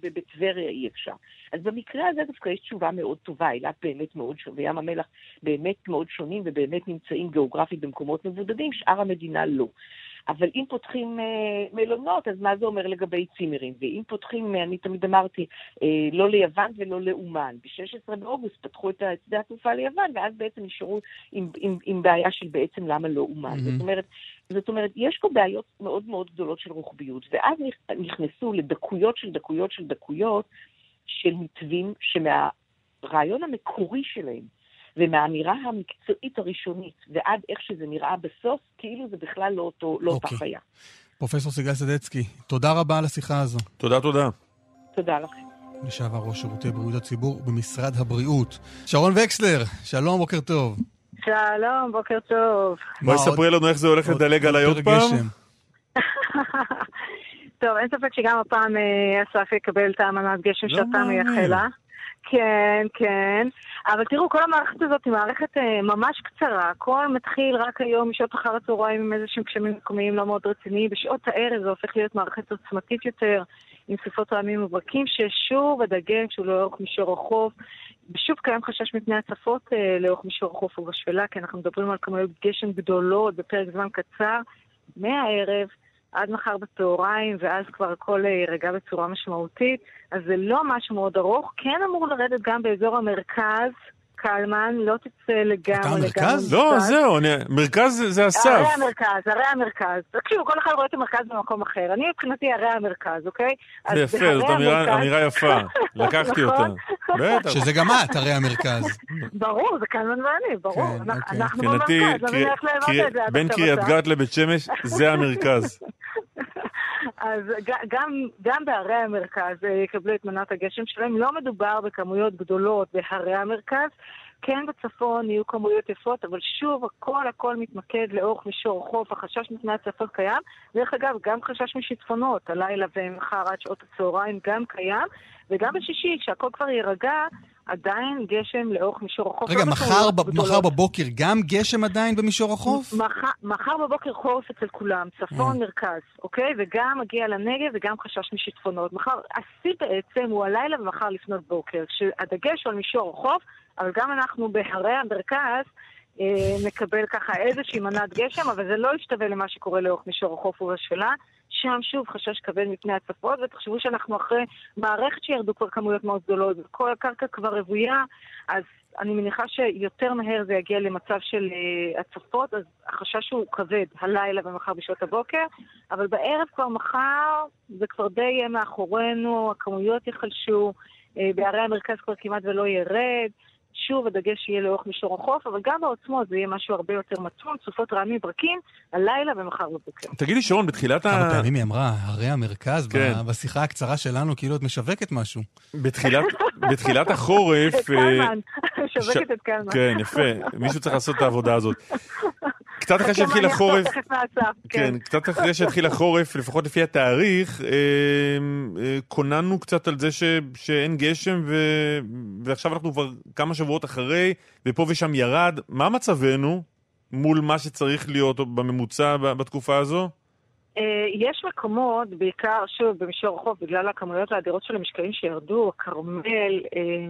בטבריה אי אפשר? אז במקרה הזה דווקא יש תשובה מאוד טובה, אילת באמת מאוד שונה, וים המלח באמת מאוד שונים ובאמת נמצאים גיאוגרפית במקומות מבודדים, שאר המדינה לא. אבל אם פותחים אה, מלונות, אז מה זה אומר לגבי צימרים? ואם פותחים, אה, אני תמיד אמרתי, אה, לא ליוון ולא לאומן. ב-16 באוגוסט פתחו את שדה התעופה ליוון, ואז בעצם נשארו עם, עם, עם בעיה של בעצם למה לא אומן. מהמם. זאת אומרת, זאת אומרת, יש פה בעיות מאוד מאוד גדולות של רוחביות, ואז נכ- נכנסו לדקויות של דקויות של דקויות של מתווים שמהרעיון המקורי שלהם ומהאמירה המקצועית הראשונית ועד איך שזה נראה בסוף, כאילו זה בכלל לא, אותו, לא אותה אוקיי. חיה. פרופסור סיגל סדצקי, תודה רבה על השיחה הזו. תודה, תודה. תודה לכם. לשעבר ראש שירותי בריאות הציבור במשרד הבריאות. שרון וקסלר, שלום, בוקר טוב. שלום, בוקר טוב. בואי ספרי לנו איך זה הולך לדלג עליי עוד פעם. [laughs] טוב, אין ספק שגם הפעם אה, אסף יקבל את האמנת גשם לא שאתה מאמין. מייחל לה. כן, כן. אבל תראו, כל המערכת הזאת היא מערכת אה, ממש קצרה. הכל מתחיל רק היום משעות אחר הצהריים עם איזה שהם גשמים מקומיים לא מאוד רציניים. בשעות הערב זה הופך להיות מערכת עוצמתית יותר, עם סופות רעמים וברקים, ששוב הדגש הוא לאורך מישור החוף. ושוב קיים חשש מפני הצפות אה, לאורך מישור החוף ובשפלה, כי אנחנו מדברים על כמויות גשם גדולות בפרק זמן קצר, מהערב עד מחר בצהריים, ואז כבר הכל אה, יירגע בצורה משמעותית. אז זה לא משהו מאוד ארוך. כן אמור לרדת גם באזור המרכז, קלמן, לא תצא לגמרי אתה. המרכז? לא. זהו, אני- מרכז זה- ערי אסף. המרכז, ערי המרכז. תקשיבו, כל אחד רואה את המרכז במקום אחר. אני מבחינתי ערי המרכז, אוקיי? זה יפה, זאת אמירה יפה. [laughs] לקחתי אותה. נכון? בטח. שזה גם את, הרי המרכז. [laughs] ברור, זה קלמן ואני, ברור. כן, אנחנו- אוקיי. במרכז, אני הולך קרי- את זה בין קריית. גת לבית שמש, זה המרכז. [laughs] אז גם, גם בערי המרכז אה, יקבלו את מנת הגשם שלהם. לא מדובר בכמויות גדולות בערי המרכז. כן בצפון יהיו כמויות יפות, אבל שוב, הכל הכל מתמקד לאורך מישור החוף, החשש מפני הצפות קיים. דרך אגב, גם חשש משיטפונות, הלילה ומחר עד שעות הצהריים גם קיים, וגם בשישי, כשהכל כבר יירגע, עדיין גשם לאורך מישור החוף. רגע, לא מחר ב- גדולות. מחר בבוקר גם גשם עדיין במישור החוף? מחר, מחר בבוקר חורף אצל כולם, צפון, אה. מרכז, אוקיי? וגם מגיע לנגב וגם חשש משיטפונות. מחר, השיא בעצם הוא הלילה ומחר לפנות בוקר, כשהדגש הוא על מישור החוף, אבל גם אנחנו בהרי המרכז אה, נקבל ככה איזושהי מנת גשם, אבל זה לא ישתווה למה שקורה לאורך מישור החוף ובשפלה, שם שוב חשש כבד מפני הצפות, ותחשבו שאנחנו אחרי מערכת שירדו כבר כמויות מאוד גדולות, וכל הקרקע כבר רוויה, אז אני מניחה שיותר מהר זה יגיע למצב של uh, הצפות, אז החשש הוא כבד הלילה ומחר בשעות הבוקר, אבל בערב כבר מחר זה כבר די יהיה מאחורינו, הכמויות ייחלשו, uh, בערי המרכז כבר כמעט ולא ירד. שוב, הדגש יהיה לאורך מישור החוף, אבל גם בעוצמות זה יהיה משהו הרבה יותר מתון, סופות רעמים ברקים, הלילה ומחר בבוקר. תגידי, שרון, בתחילת ה... כמה פעמים היא אמרה, הרי המרכז, כן. בשיחה הקצרה שלנו, כאילו את משווקת משהו. בתחילת, [laughs] בתחילת החורף... את אה, קלמן, ש- שווקת את קלמן. כן, יפה. מישהו צריך לעשות את העבודה הזאת. קצת אחרי שהתחיל החורף... מהסף, כן, קצת אחרי שהתחיל החורף, לפחות לפי התאריך, אה, אה, כוננו קצת על זה ש, שאין גשם, ו, ועכשיו אנחנו כבר כמה שבועות אחרי, ופה ושם ירד. מה מצבנו מול מה שצריך להיות בממוצע בתקופה הזו? אה, יש מקומות, בעיקר, שוב, במישור החוף, בגלל הכמויות האדירות של המשקעים שירדו, הכרמל, אה,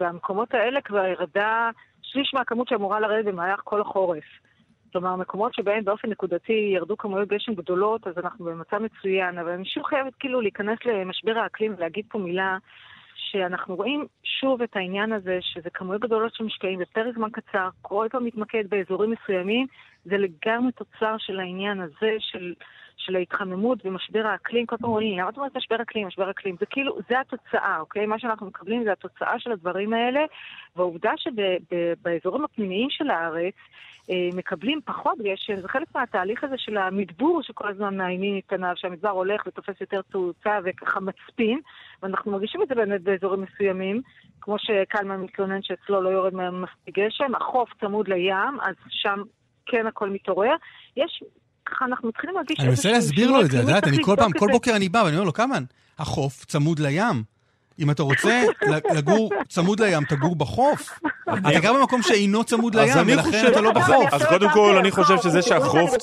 במקומות האלה כבר ירדה שליש מהכמות שאמורה לרדת במהלך כל החורף. כלומר, מקומות שבהם באופן נקודתי ירדו כמויות גשם גדולות, אז אנחנו במצב מצוין. אבל אני שוב חייבת כאילו להיכנס למשבר האקלים ולהגיד פה מילה, שאנחנו רואים שוב את העניין הזה, שזה כמויות גדולות של משקעים בפרק זמן קצר, כל פעם מתמקד באזורים מסוימים, זה לגמרי תוצר של העניין הזה, של, של ההתחממות ומשבר האקלים. כל פעם רואים, למה את אומרת משבר אקלים, משבר אקלים? זה כאילו, זה התוצאה, אוקיי? מה שאנחנו מקבלים זה התוצאה של הדברים האלה, והעובדה שבאזורים הפנימיים של הארץ, אה, מקבלים פחות גשם, זה חלק מהתהליך הזה של המדבור שכל הזמן מאיימים מפניו, שהמדבר הולך ותופס יותר תאוצה וככה מצפין, ואנחנו מרגישים את זה באמת באזורים מסוימים, כמו שקלמן מתלונן שאצלו לא יורד מספיק גשם, החוף צמוד לים, אז שם כן הכל מתעורר. יש, ככה אנחנו מתחילים להרגיש אני מנסה איזשהו להסביר לו את זה, את יודעת, אני כל פעם, כל. בוקר אני בא ואני אומר לו, קמן, החוף צמוד לים. אם אתה רוצה לגור צמוד לים, תגור בחוף. אתה גר במקום שאינו צמוד לים, ולכן אתה לא בחוף. אז קודם כל, אני חושב שזה שהחוף-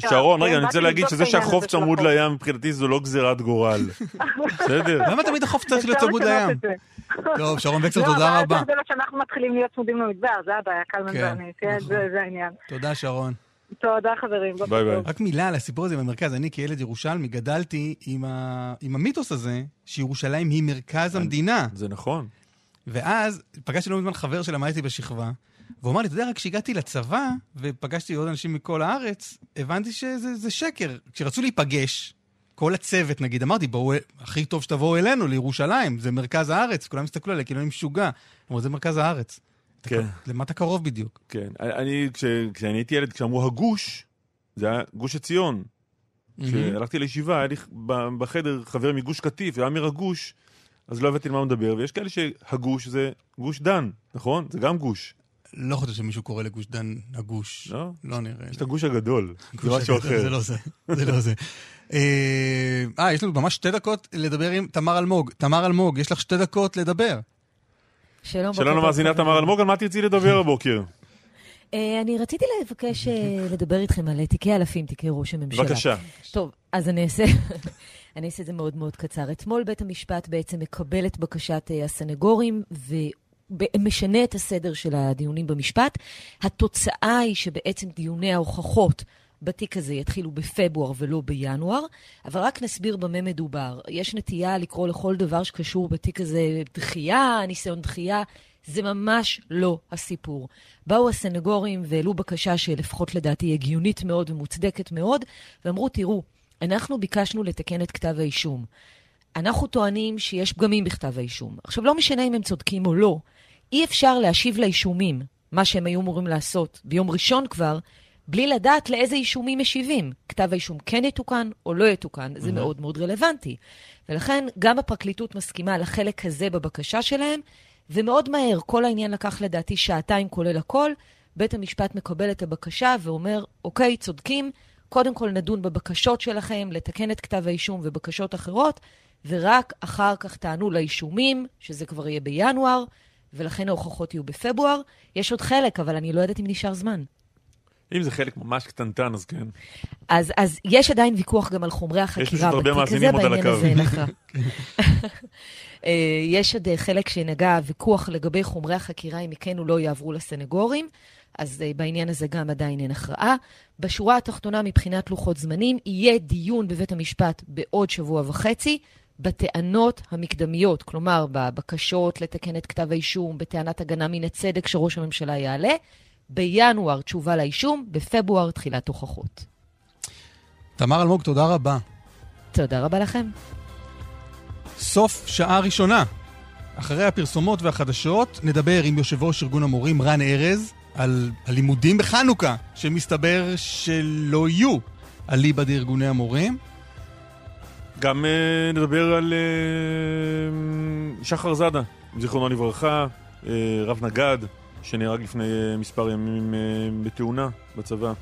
שרון, רגע, אני רוצה להגיד שזה שהחוף צמוד לים, מבחינתי זו לא גזירת גורל. [laughs] בסדר? למה תמיד החוף צריך להיות צמוד לים? [laughs] טוב, שרון בקסר, תודה רבה. לא, אבל זה שאנחנו מתחילים להיות צמודים למדבר, זה הבעיה, קלמן כן, ואני, כן. זה זה העניין. תודה, שרון. תודה חברים, ביי ביי. רק מילה על הסיפור הזה במרכז. אני כילד ירושלמי גדלתי עם, ה... עם המיתוס הזה שירושלים היא מרכז המדינה. זה נכון. ואז פגשתי לא מזמן חבר שלמד איתי בשכבה, והוא אמר לי, אתה יודע, רק כשהגעתי לצבא, ופגשתי עוד אנשים מכל הארץ, הבנתי שזה זה שקר. כשרצו להיפגש, כל הצוות, נגיד, אמרתי, בואו, הכי טוב שתבואו אלינו, לירושלים, זה מרכז הארץ. כולם הסתכלו עליי, כאילו אני משוגע. אמרו, זה מרכז הארץ. כן. למה אתה קרוב בדיוק? כן. אני, כש- כשאני הייתי ילד, כשאמרו הגוש, זה היה גוש עציון. כשהלכתי לישיבה, היה לי בחדר חבר מגוש קטיף, היה אומר הגוש, אז לא הבנתי על מה הוא מדבר, ויש כאלה שהגוש זה גוש דן, נכון? זה גם גוש, לא חושב שמישהו קורא לגוש דן הגוש. לא? לא נראה. יש את הגוש הגדול, זה משהו אחר. זה לא זה, [laughs] זה לא זה. אה, אה, יש לנו ממש שתי דקות לדבר עם תמר אלמוג. תמר אלמוג, יש לך שתי דקות לדבר. שלום, שלום למאזינה חברים. תמר אלמוג, על מה תרצי לדבר הבוקר? [laughs] אה, אני רציתי לבקש אה, לדבר איתכם על תיקי אלפים, תיקי ראש הממשלה. בבקשה. טוב, אז אני אעשה... [laughs] אני אעשה את זה מאוד מאוד קצר. אתמול בית המשפט בעצם מקבל את בקשת אה, הסנגורים ומשנה את הסדר של הדיונים במשפט. התוצאה היא שבעצם דיוני ההוכחות בתיק הזה יתחילו בפברואר ולא בינואר, אבל רק נסביר במה מדובר. יש נטייה לקרוא לכל דבר שקשור בתיק הזה דחייה, ניסיון דחייה. זה ממש לא הסיפור. באו הסנגורים והעלו בקשה שלפחות לדעתי הגיונית מאוד ומוצדקת מאוד, ואמרו, תראו, אנחנו ביקשנו לתקן את כתב האישום. אנחנו טוענים שיש פגמים בכתב האישום. עכשיו, לא משנה אם הם צודקים או לא, אי אפשר להשיב לאישומים, מה שהם היו אמורים לעשות ביום ראשון כבר, בלי לדעת לאיזה אישומים משיבים. כתב האישום כן יתוקן או לא יתוקן, זה מאוד מאוד רלוונטי. ולכן גם הפרקליטות מסכימה לחלק הזה בבקשה שלהם, ומאוד מהר, כל העניין לקח לדעתי שעתיים כולל הכל, בית המשפט מקבל את הבקשה ואומר, אוקיי, צודקים, קודם כל נדון בבקשות שלכם, לתקן את כתב האישום ובקשות אחרות, ורק אחר כך תענו לאישומים, שזה כבר יהיה בינואר, ולכן ההוכחות יהיו בפברואר. יש עוד חלק, אבל אני לא יודעת אם נשאר זמן. אם זה חלק ממש קטנטן, אז כן. אז, אז יש עדיין ויכוח גם על חומרי פשוט החקירה הרבה בתיק הזה, מאזינים עוד על בעניין הקו. הזה לך. [laughs] אה, יש עוד אה, חלק שנגע ויכוח לגבי חומרי החקירה, אם כן או לא יעברו לסנגורים, אז uh, בעניין הזה גם עדיין אין הכרעה. בשורה התחתונה, מבחינת לוחות זמנים, יהיה דיון בבית המשפט בעוד שבוע וחצי. בטענות המקדמיות, כלומר בבקשות לתקן את כתב האישום, בטענת הגנה מן הצדק שראש הממשלה יעלה, בינואר תשובה לאישום, בפברואר תחילת הוכחות. תמר אלמוג, תודה רבה. תודה רבה לכם. סוף שעה ראשונה. אחרי הפרסומות והחדשות נדבר עם יושב ראש ארגון המורים רן ארז על הלימודים בחנוכה, שמסתבר שלא יהיו אליבא דארגוני המורים. גם uh, נדבר על uh, שחר זאדה, זיכרונו לברכה, uh, רב נגד, שנהרג לפני מספר ימים uh, בתאונה בצבא.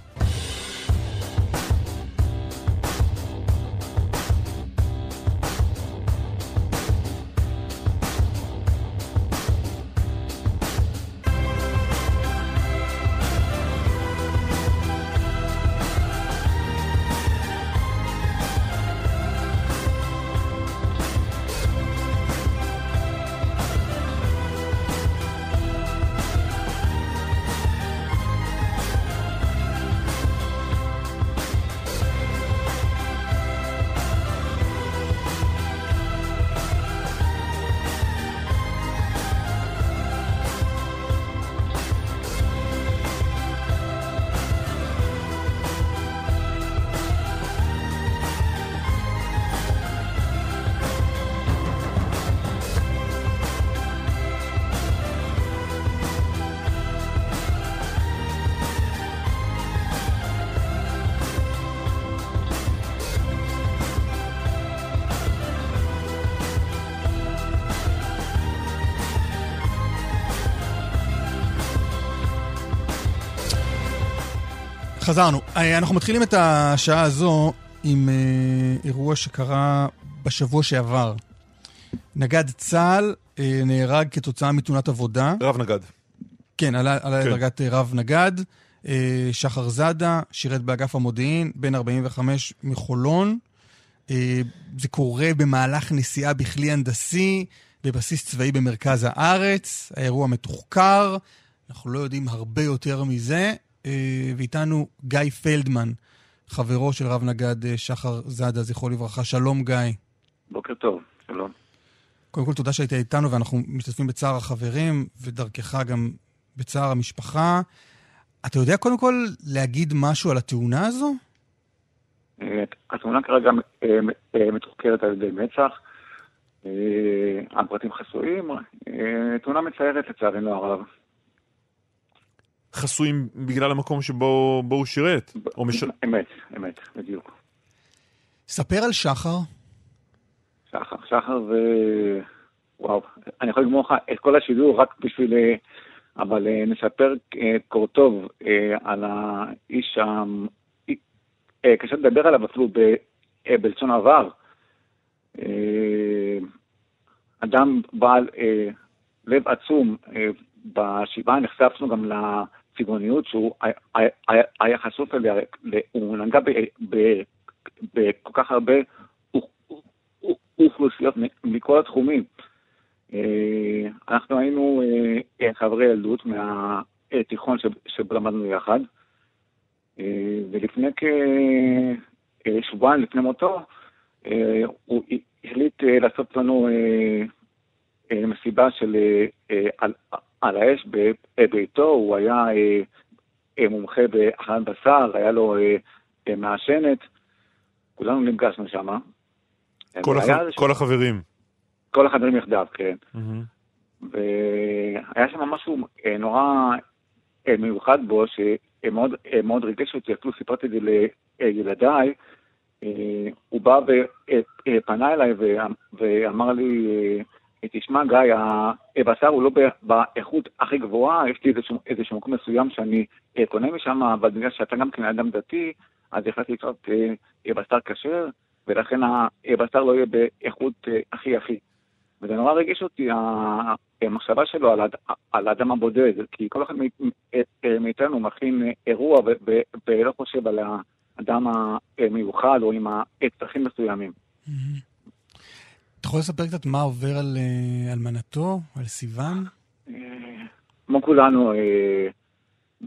אנחנו מתחילים את השעה הזו עם אה, אירוע שקרה בשבוע שעבר. נגד צה"ל אה, נהרג כתוצאה מתאונת עבודה. רב נגד. כן, עלה, עלה כן. לדרגת רב נגד. שחר זאדה, שירת באגף המודיעין, בן 45 מחולון. זה קורה במהלך נסיעה בכלי הנדסי בבסיס צבאי במרכז הארץ. האירוע מתוחקר, אנחנו לא יודעים הרבה יותר מזה. אה, ואיתנו גיא פלדמן, חברו של רב נגד אה, שחר זאדה, זכרו לברכה. שלום, גיא. בוקר טוב, שלום. קודם כל, תודה שהיית איתנו, ואנחנו משתתפים בצער החברים, ודרכך גם בצער המשפחה. אתה יודע קודם כל להגיד משהו על התאונה הזו? אה, התאונה כרגע מתוחקרת על ידי מצ"ח. הפרטים חסויים. תאונה מצערת לצערנו הרב. חסויים בגלל המקום שבו הוא שירת. או מש... אמת, אמת, בדיוק. ספר על שחר. שחר, שחר זה... וואו, אני יכול לגמור לך את כל השידור רק בשביל... אה, אבל אה, נספר אה, קורטוב על האיש ה... קשה לדבר עליו אפילו בלשון עבר. אדם בעל לב עצום, בשבעה נחשפנו גם הצבעוניות שהוא היה חשוף אליה, הוא נגע בכל כך הרבה אוכלוסיות מכל התחומים. אה, אנחנו היינו אה, חברי ילדות מהתיכון שבו למדנו יחד, אה, ולפני כשבועיים לפני מותו, הוא החליט לעשות לנו מסיבה של על, האש בביתו, הוא היה אה, אה, מומחה באכלת בשר, היה לו אה, מעשנת, כולנו נפגשנו שם. כל, הח... כל החברים. כל החברים יחדיו, כן. Mm-hmm. והיה שם משהו נורא מיוחד בו, שמאוד ריגש אותי, אפילו סיפרתי את זה לילדיי. הוא בא ופנה אליי ואמר לי, תשמע, גיא, הבשר הוא לא באיכות הכי גבוהה, יש לי איזשהו, איזשהו מקום מסוים שאני אה, קונה משם, אבל בגלל שאתה גם כן אדם דתי, אז החלטתי לקנות אה, בשר כשר, ולכן הבשר לא יהיה באיכות אה, הכי הכי. וזה נורא רגיש אותי, המחשבה שלו על, על האדם הבודד, כי כל אחד מאיתנו מכין אירוע ולא חושב על האדם המיוחד או עם הצרכים מסוימים. Mm-hmm. אתה יכול לספר קצת מה עובר על אה, אלמנתו, על סיוון? כמו כולנו, אה,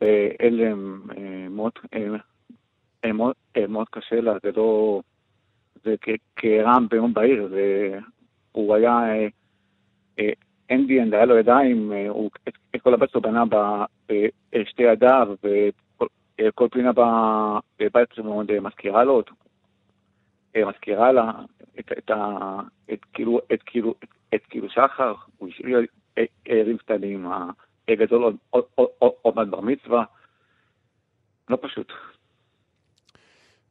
אה, אה, מאוד, אה, קשה לה, זה לא... זה כרעם ביום בהיר, זה... הוא היה אנדיאן, היה לו ידיים, אה, הוא את, כל הבית שלו בנה בשתי ידיו, וכל אה, כל פינה בבית שלו מאוד אה, מזכירה לו. אה, מזכירה לה את, את, ה, את, כאילו, את, כאילו, את, את כאילו שחר, הוא השאיר אה, ערים קטנים, הגדול עוד- מעט בר מצווה, לא פשוט.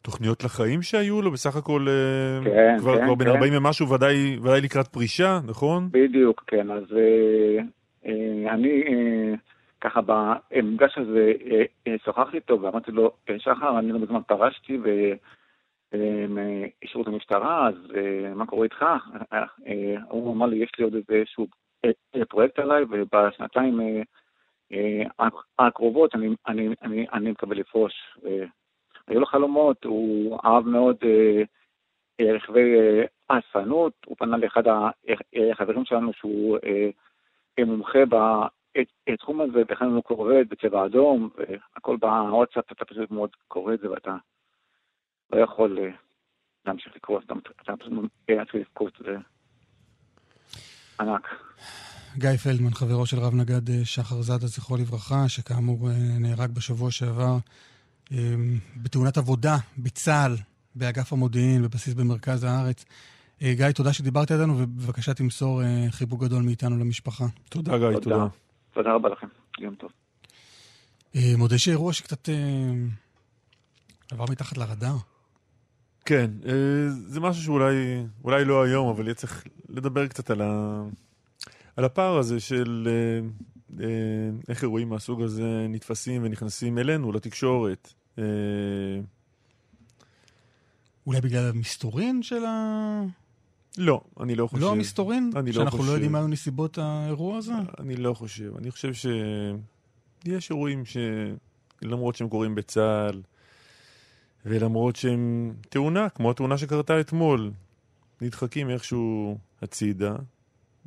תוכניות לחיים שהיו לו, בסך הכל אה, כן, כבר, כן, כבר בן כן. 40 ומשהו, ודאי, ודאי לקראת פרישה, נכון? בדיוק, כן. אז אה, אה, אני אה, ככה במפגש הזה אה, אה, שוחחתי איתו ואמרתי לו, "אה, שחר, אני לא מזמן פרשתי אה, אישרו את המשטרה, אז אה, מה קורה איתך? אה, אה, הוא אמר לי, יש לי עוד איזשהו פרויקט עליי, ובשנתיים הקרובות אני, מקווה לפרוש. היו לו חלומות, הוא אהב מאוד רכבי אספנות, הוא פנה לאחד החברים שלנו שהוא מומחה בתחום הזה, והכנו לנו קורבט בצבע אדום, והכל בוואטסאפ, אתה פשוט מאוד קורא את זה ואתה לא יכול אה, להמשיך לקרוא, אתה אתה פשוט מתחיל לבכות, זה ענק. גיא פלדמן, חברו של רב נגד אה, שחר זאדה, זכרו לברכה, שכאמור אה, נהרג בשבוע שעבר אה, בתאונת עבודה בצה"ל, באגף המודיעין, בבסיס במרכז הארץ. גיא, תודה שדיברת איתנו, ובבקשה תמסור חיבוק גדול מאיתנו למשפחה. תודה, גיא, תודה. תודה. תודה רבה לכם, יום טוב. מודה שאירוע שקצת עבר מתחת לרדאר. כן, אה, זה משהו שאולי אולי לא היום, אבל יהיה צריך לדבר קצת על, ה, על הפער הזה של אה, אה, איך אירועים מהסוג הזה נתפסים ונכנסים אלינו, לתקשורת. אולי בגלל המסתורין של ה... לא, אני לא חושב. לא המסתורין? אני לא שאנחנו חושב. לא יודעים מה נסיבות האירוע הזה? אני לא חושב. אני חושב שיש אירועים שלמרות שהם קורים בצה"ל, ולמרות שהם תאונה, כמו התאונה שקרתה אתמול, נדחקים איכשהו הצידה,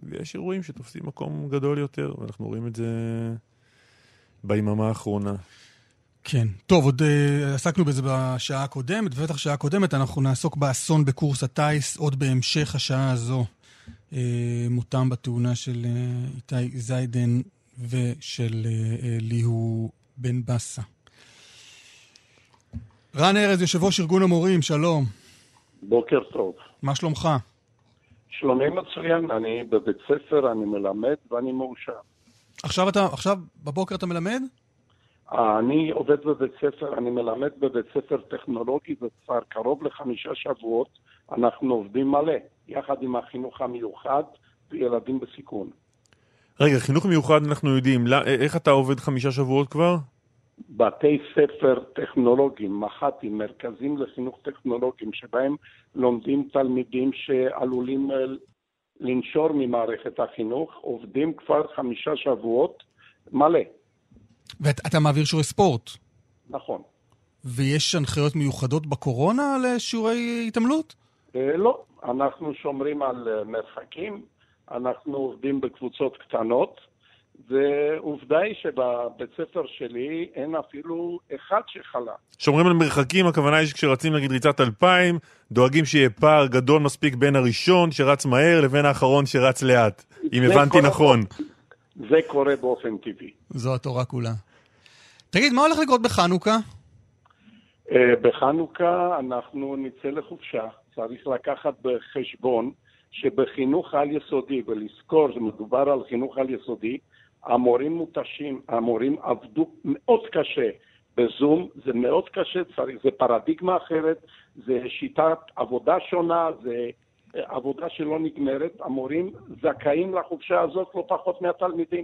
ויש אירועים שתופסים מקום גדול יותר, ואנחנו רואים את זה ביממה האחרונה. כן. טוב, עוד uh, עסקנו בזה בשעה הקודמת, ובטח שעה הקודמת אנחנו נעסוק באסון בקורס הטיס, עוד בהמשך השעה הזו. Uh, מותם בתאונה של uh, איתי זיידן ושל uh, uh, ליהו בן בסה. רן ארז, יושב ראש ארגון המורים, שלום. בוקר טוב. מה שלומך? שלומי מצוין, אני בבית ספר, אני מלמד ואני מאושר. עכשיו אתה, עכשיו בבוקר אתה מלמד? אני עובד בבית ספר, אני מלמד בבית ספר טכנולוגי וכבר קרוב לחמישה שבועות אנחנו עובדים מלא, יחד עם החינוך המיוחד וילדים בסיכון. רגע, חינוך מיוחד אנחנו יודעים, לא, איך אתה עובד חמישה שבועות כבר? בתי ספר טכנולוגיים, מח"טים, מרכזים לחינוך טכנולוגיים, שבהם לומדים תלמידים שעלולים אה, לנשור ממערכת החינוך, עובדים כבר חמישה שבועות מלא, ואתה מעביר שיעורי ספורט. נכון. ויש הנחיות מיוחדות בקורונה לשיעורי התעמלות? אה, לא, אנחנו שומרים על אה, מרחקים, אנחנו עובדים בקבוצות קטנות, ועובדה היא שבבית ספר שלי אין אפילו אחד שחלה. שומרים על מרחקים, הכוונה היא שכשרצים נגיד ריצת אלפיים, דואגים שיהיה פער גדול מספיק בין הראשון שרץ מהר לבין האחרון שרץ לאט, אם זה הבנתי כל נכון. זה קורה באופן טבעי. זו התורה כולה. תגיד, מה הולך לקרות בחנוכה? אה, בחנוכה אנחנו נצא לחופשה. צריך לקחת בחשבון שבחינוך על-יסודי, ולזכור שמדובר על חינוך על-יסודי, המורים מותשים, המורים עבדו מאוד קשה בזום, זה מאוד קשה, צריך, זה פרדיגמה אחרת, זה שיטת עבודה שונה, זה אה, עבודה שלא נגמרת, המורים זכאים לחופשה הזאת לא פחות מהתלמידים.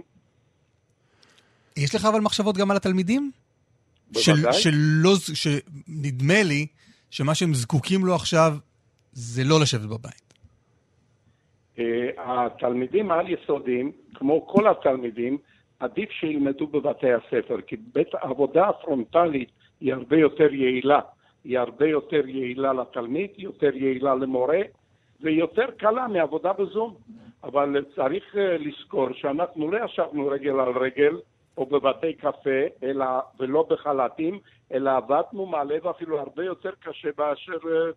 יש לך אבל מחשבות גם על התלמידים? בוודאי. של, שלא, שנדמה לי שמה שהם זקוקים לו עכשיו זה לא לשבת בבית. אה, התלמידים העל-יסודיים, כמו כל התלמידים, עדיף שילמדו בבתי הספר, כי בית העבודה הפרונטלית היא הרבה יותר יעילה. היא הרבה יותר יעילה לתלמיד, יותר יעילה למורה, ויותר קלה מעבודה בזום. אבל צריך אה, לזכור שאנחנו לא ישבנו רגל על רגל או בבתי קפה, אלא, ולא בחל"תים, אלא עבדנו מלא ואפילו הרבה יותר קשה מאשר אה,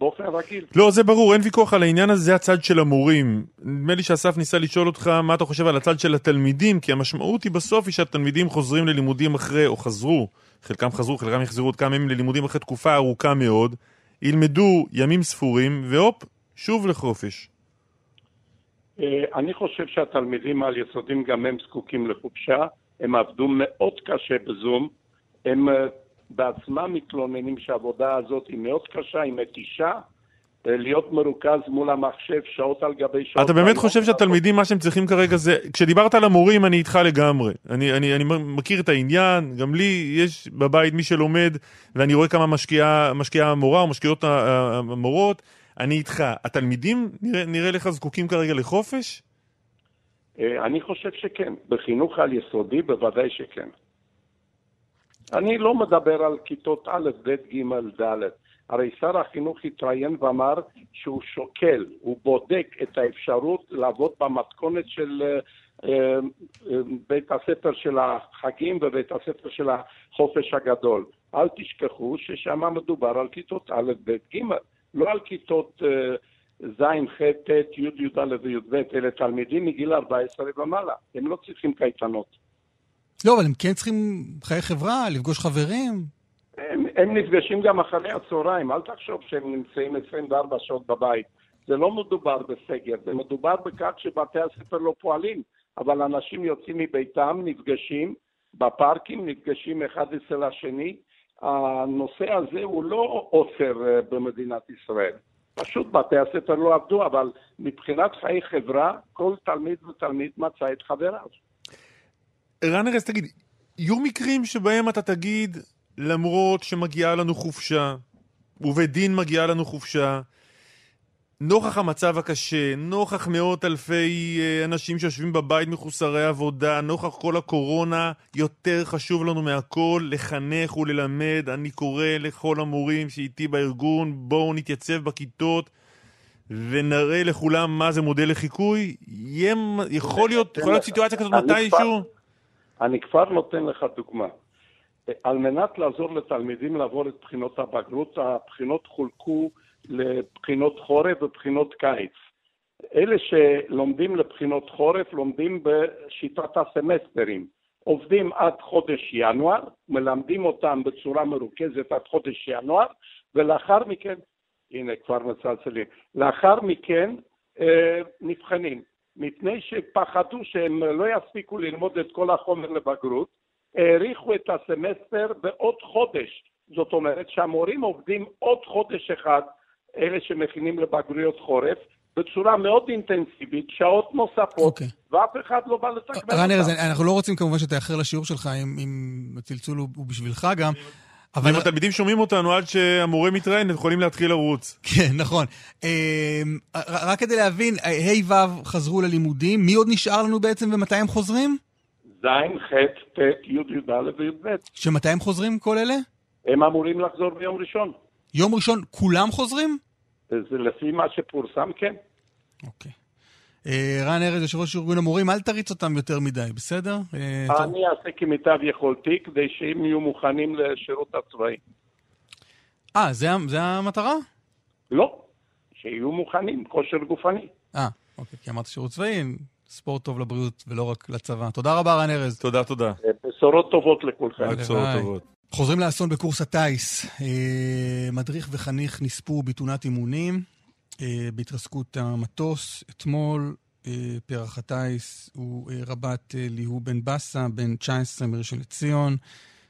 באופן רגיל. לא, זה ברור, אין ויכוח על העניין הזה, זה הצד של המורים. נדמה לי שאסף ניסה לשאול אותך מה אתה חושב על הצד של התלמידים, כי המשמעות היא בסוף היא שהתלמידים חוזרים ללימודים אחרי, או חזרו, חלקם חזרו, חלקם יחזרו עוד כמה ימים ללימודים אחרי תקופה ארוכה מאוד, ילמדו ימים ספורים, והופ, שוב לחופש. אה, אני חושב שהתלמידים העל-יסודיים גם הם זקוקים לחופשה, הם עבדו מאוד קשה בזום, הם אה, בעצמם מתלוננים שהעבודה הזאת היא מאוד קשה, היא מתישה, אה, להיות מרוכז מול המחשב שעות על גבי שעות. אתה באמת חושב שהתלמידים, מה שהם צריכים כרגע זה... כשדיברת על המורים, אני איתך לגמרי. אני, אני, אני מכיר את העניין, גם לי יש בבית מי שלומד, ואני רואה כמה משקיעה, משקיעה המורה או משקיעות המורות. אני איתך. התלמידים, נראה, נראה לך, זקוקים כרגע לחופש? אה, אני חושב שכן. בחינוך על-יסודי בוודאי שכן. אני לא מדבר על כיתות א', ב', ג', ד'. הרי שר החינוך התראיין ואמר שהוא שוקל, הוא בודק את האפשרות לעבוד במתכונת של uh, uh, בית הספר של החגים ובית הספר של החופש הגדול. אל תשכחו ששם מדובר על כיתות א', ב', ג'. לא על כיתות אה, ז', ח', ט', י', י"א וי"ב, אלה תלמידים מגיל 14 ומעלה, הם לא צריכים קייטנות. לא, אבל הם כן צריכים חיי חברה, לפגוש חברים. הם, הם נפגשים גם אחרי הצהריים, אל תחשוב שהם נמצאים 24 שעות בבית. זה לא מדובר בסגר, זה מדובר בכך שבתי הספר לא פועלים, אבל אנשים יוצאים מביתם, נפגשים בפארקים, נפגשים אחד אצל השני, הנושא הזה הוא לא עוצר אה, במדינת ישראל. פשוט בתי הספר לא עבדו, אבל מבחינת חיי חברה, כל תלמיד ותלמיד מצא את חבריו. רן ארז, תגיד, יהיו מקרים שבהם אתה תגיד, למרות שמגיעה לנו חופשה, ובדין מגיעה לנו חופשה, נוכח המצב הקשה, נוכח מאות אלפי אה, אנשים שיושבים בבית מחוסרי עבודה, נוכח כל הקורונה, יותר חשוב לנו מהכל לחנך וללמד. אני קורא לכל המורים שאיתי בארגון, בואו נתייצב בכיתות ונראה לכולם מה זה מודל לחיקוי. יכול להיות, יכולה להיות סיטואציה כזאת מתישהו? אני כבר נותן לך דוגמה. על מנת לעזור לתלמידים לעבור את בחינות הבגרות, הבחינות חולקו לבחינות חורף ובחינות קיץ. אלה שלומדים לבחינות חורף לומדים בשיטת הסמסטרים. עובדים עד חודש ינואר, מלמדים אותם בצורה מרוכזת עד חודש ינואר, ולאחר מכן, הנה כבר מצלצלים, לאחר מכן אה, נבחנים. מפני שפחדו שהם לא יספיקו ללמוד את כל החומר לבגרות, האריכו את הסמסטר בעוד חודש. זאת אומרת שהמורים עובדים עוד חודש אחד אלה שמכינים לבגרויות חורף, בצורה מאוד אינטנסיבית, שעות נוספות, okay. אוקיי. ואף אחד לא בא לתקבל אותם. רן ארז, אנחנו לא רוצים כמובן שתאחר לשיעור שלך, אם הצלצול הוא בשבילך גם. אבל... אם התלמידים שומעים אותנו עד שהמורה מתראיין, הם יכולים להתחיל לרוץ. כן, נכון. אמ, רק כדי להבין, ה' ו' חזרו ללימודים, מי עוד נשאר לנו בעצם ומתי הם חוזרים? ז', ח', ט', י', י"א וי"ב. שמתי הם חוזרים כל אלה? הם אמורים לחזור ביום ראשון. יום ראשון כולם חוזרים? זה לפי מה שפורסם, כן. אוקיי. אה, רן ארז, יושב ראש ארגון המורים, אל תריץ אותם יותר מדי, בסדר? אה, אני אעשה כמיטב יכולתי כדי שהם יהיו מוכנים לשירות הצבאי. אה, זה המטרה? לא, שיהיו מוכנים, כושר גופני. אה, אוקיי, כי אמרת שירות צבאי, ספורט טוב לבריאות ולא רק לצבא. תודה רבה, רן ארז. תודה, תודה. אה, בשורות טובות לכולכם. בשורות טובות. חוזרים לאסון בקורס הטיס. מדריך וחניך נספו בתאונת אימונים, בהתרסקות המטוס. אתמול אה, פרח הטיס הוא רבת ליהו בן בסה, בן 19 מראשון לציון.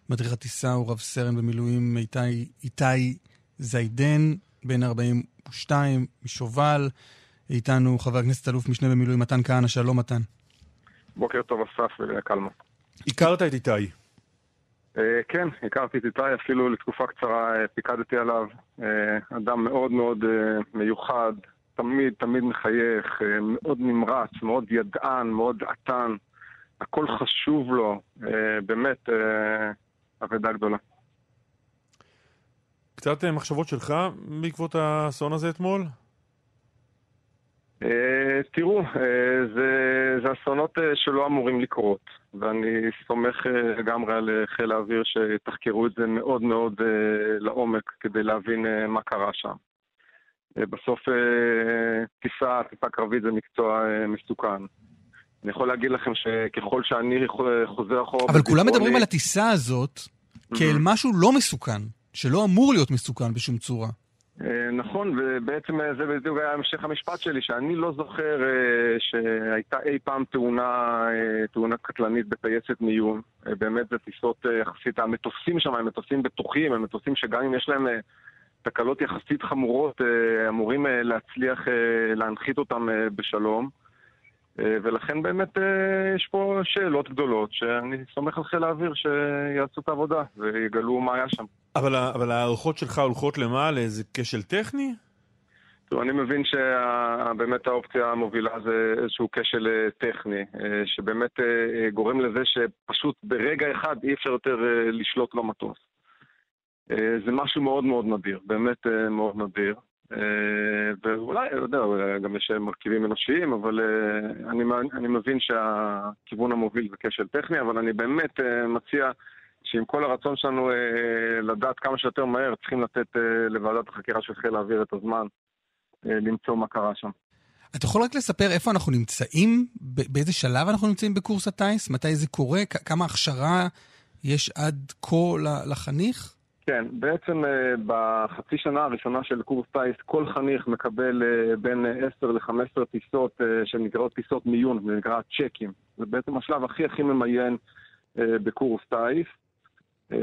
מדריך הטיסה הוא רב סרן במילואים איתי, איתי זיידן, בן 42, משובל. איתנו חבר הכנסת אלוף משנה במילואים מתן כהנא, שלום מתן. בוקר טוב אסף וקלמה. הכרת את איתי. אה, כן, הכרתי את איתי, אפילו לתקופה קצרה אה, פיקדתי עליו. אה, אדם מאוד מאוד מיוחד, תמיד תמיד מחייך, מאוד נמרץ, מאוד ידען, מאוד עטן. הכל חשוב לו, באמת אבדה גדולה. קצת מחשבות שלך בעקבות האסון הזה אתמול? תראו, אה, זה, זה אסונות אה, שלא אמורים לקרות, ואני סומך אה, לגמרי על אה, חיל האוויר שיתחקרו את זה מאוד מאוד אה, לעומק כדי להבין אה, מה קרה שם. אה, בסוף אה, טיסה, טיסה קרבית זה מקצוע אה, מסוכן. אני יכול להגיד לכם שככל שאני חוזר אחורה... אבל כולם מדברים על הטיסה הזאת כאל משהו לא מסוכן, שלא אמור להיות מסוכן בשום צורה. אה, נכון, ובעצם אה, זה בדיוק היה המשך המשפט שלי, שאני לא זוכר אה, שהייתה אי פעם תאונה, תאונה קטלנית בטייסת מיון. באמת זה טיסות יחסית, המטוסים שם הם מטוסים בטוחים, הם מטוסים שגם אם יש להם תקלות יחסית חמורות, אמורים להצליח להנחית אותם בשלום. אה, ולכן באמת אה, יש פה שאלות גדולות, שאני סומך על חיל האוויר שיעשו את העבודה ויגלו מה היה שם. אבל, אבל ההערכות שלך הולכות למה? לאיזה כשל טכני? טוב, אני מבין שבאמת האופציה המובילה זה איזשהו כשל אה, טכני, שבאמת גורם לזה שפשוט ברגע אחד אי אפשר יותר לשלוט במטוס. זה משהו מאוד מאוד נדיר, באמת מאוד נדיר. ואולי, לא יודע, גם יש מרכיבים אנושיים, אבל אה, אני, אני מבין שהכיוון המוביל זה כשל טכני, אבל אני באמת אה, מציע שעם כל הרצון שלנו אה, לדעת כמה שיותר מהר, צריכים לתת לוועדת החקירה של חיל האוויר את הזמן למצוא מה קרה שם. אתה יכול רק לספר איפה אנחנו נמצאים? באיזה שלב אנחנו נמצאים בקורס הטיס? מתי זה קורה? כמה הכשרה יש עד כה לחניך? כן, בעצם אה, בחצי שנה הראשונה של קורס טיס, כל חניך מקבל אה, בין אה, 10 ל-15 טיסות אה, שנקראות טיסות מיון, זה נקרא צ'קים. זה בעצם השלב הכי הכי ממיין אה, בקורס טיס. אה,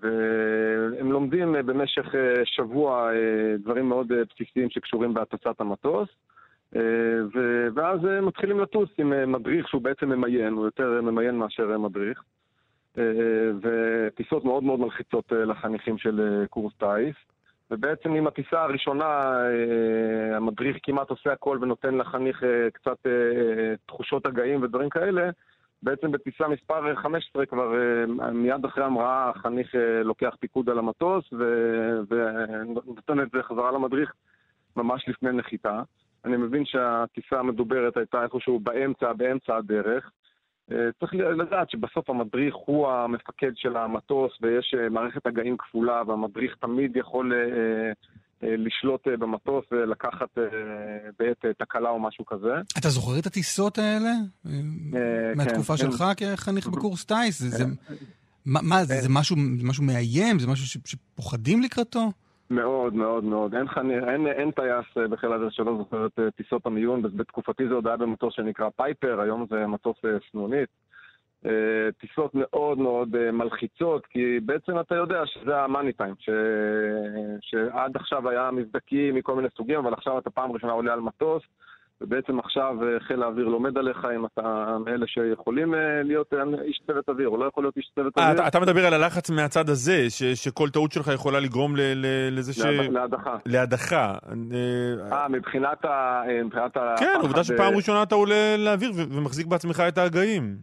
והם לומדים אה, במשך אה, שבוע אה, דברים מאוד אה, בסיסיים שקשורים בהטסת המטוס. אה, ואז אה, מתחילים לטוס עם אה, מדריך שהוא בעצם ממיין, הוא יותר אה, ממיין מאשר אה, מדריך. אה, וטיסות מאוד מאוד מלחיצות אה, לחניכים של אה, קורס טיס. ובעצם עם הטיסה הראשונה, אה, המדריך כמעט עושה הכל ונותן לחניך אה, קצת אה, אה, תחושות הגאים ודברים כאלה. בעצם בטיסה מספר 15 כבר אה, מיד אחרי המראה החניך אה, לוקח פיקוד על המטוס ו- ונותן את זה חזרה למדריך ממש לפני נחיתה. אני מבין שהטיסה המדוברת הייתה איפשהו באמצע, באמצע הדרך. אה, צריך לדעת שבסוף המדריך הוא המפקד של המטוס ויש אה, מערכת הגאים כפולה והמדריך תמיד יכול אה, לשלוט במטוס ולקחת בעת תקלה או משהו כזה. אתה זוכר את הטיסות האלה? מהתקופה כן, שלך כחניך בקורס טיס? מה זה? משהו מאיים? זה משהו שפוחדים לקראתו? מאוד מאוד מאוד. אין, חני, אין, אין טייס אה, בחיל האוויר שלא זוכר את אה, טיסות המיון. בתקופתי זה עוד היה במטוס שנקרא פייפר, היום זה מטוס אה, סנונית. טיסות מאוד מאוד מלחיצות, כי בעצם אתה יודע שזה המאני טיים, ש... שעד עכשיו היה מבדקים מכל מיני סוגים, אבל עכשיו אתה פעם ראשונה עולה על מטוס, ובעצם עכשיו אה, חיל האוויר לומד עליך אם אתה מאלה שיכולים אה, להיות אה, איש צוות אוויר, או לא יכול להיות איש צוות אוויר. אתה, אתה מדבר על הלחץ מהצד הזה, ש, שכל טעות שלך יכולה לגרום ל, ל, לזה ש... להד- להדחה. להדחה. אה, מבחינת ה... מבחינת ה... כן, עובדה שפעם ראשונה אתה עולה לאוויר ומחזיק בעצמך את ההגאים.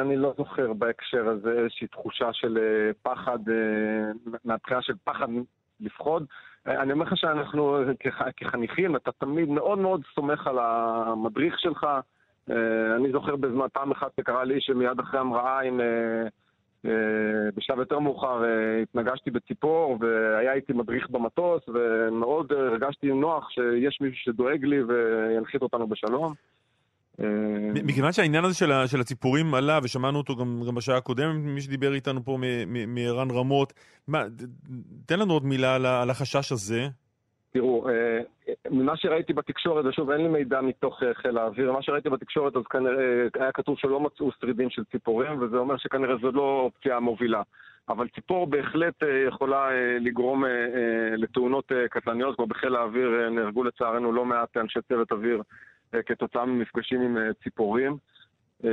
אני לא זוכר בהקשר הזה איזושהי תחושה של פחד, מהבחינה של פחד לפחוד. אני אומר לך שאנחנו כח- כחניכים, אתה תמיד מאוד מאוד סומך על המדריך שלך. אה, אני זוכר בזמן, פעם אחת שקרה לי שמיד אחרי המראה עם... אה, אה, בשלב יותר מאוחר התנגשתי בציפור והיה איתי מדריך במטוס ומאוד הרגשתי נוח שיש מישהו שדואג לי וינחית אותנו בשלום. אה, מכיוון שהעניין הזה של, ה, של הציפורים עלה, ושמענו אותו גם, גם בשעה הקודמת, מי שדיבר איתנו פה מערן רמות, מה, תן לנו עוד מילה על, על החשש הזה. תראו, אה, ממה שראיתי בתקשורת, ושוב, אין לי מידע מתוך אה, חיל האוויר, מה שראיתי בתקשורת אז כנראה היה כתוב שלא מצאו שרידים של ציפורים, וזה אומר שכנראה זו לא אופציה המובילה. אבל ציפור בהחלט יכולה לגרום לתאונות קטלניות, כמו בחיל האוויר נהרגו לצערנו לא מעט אנשי צוות אוויר כתוצאה ממפגשים עם אה, ציפורים. אה,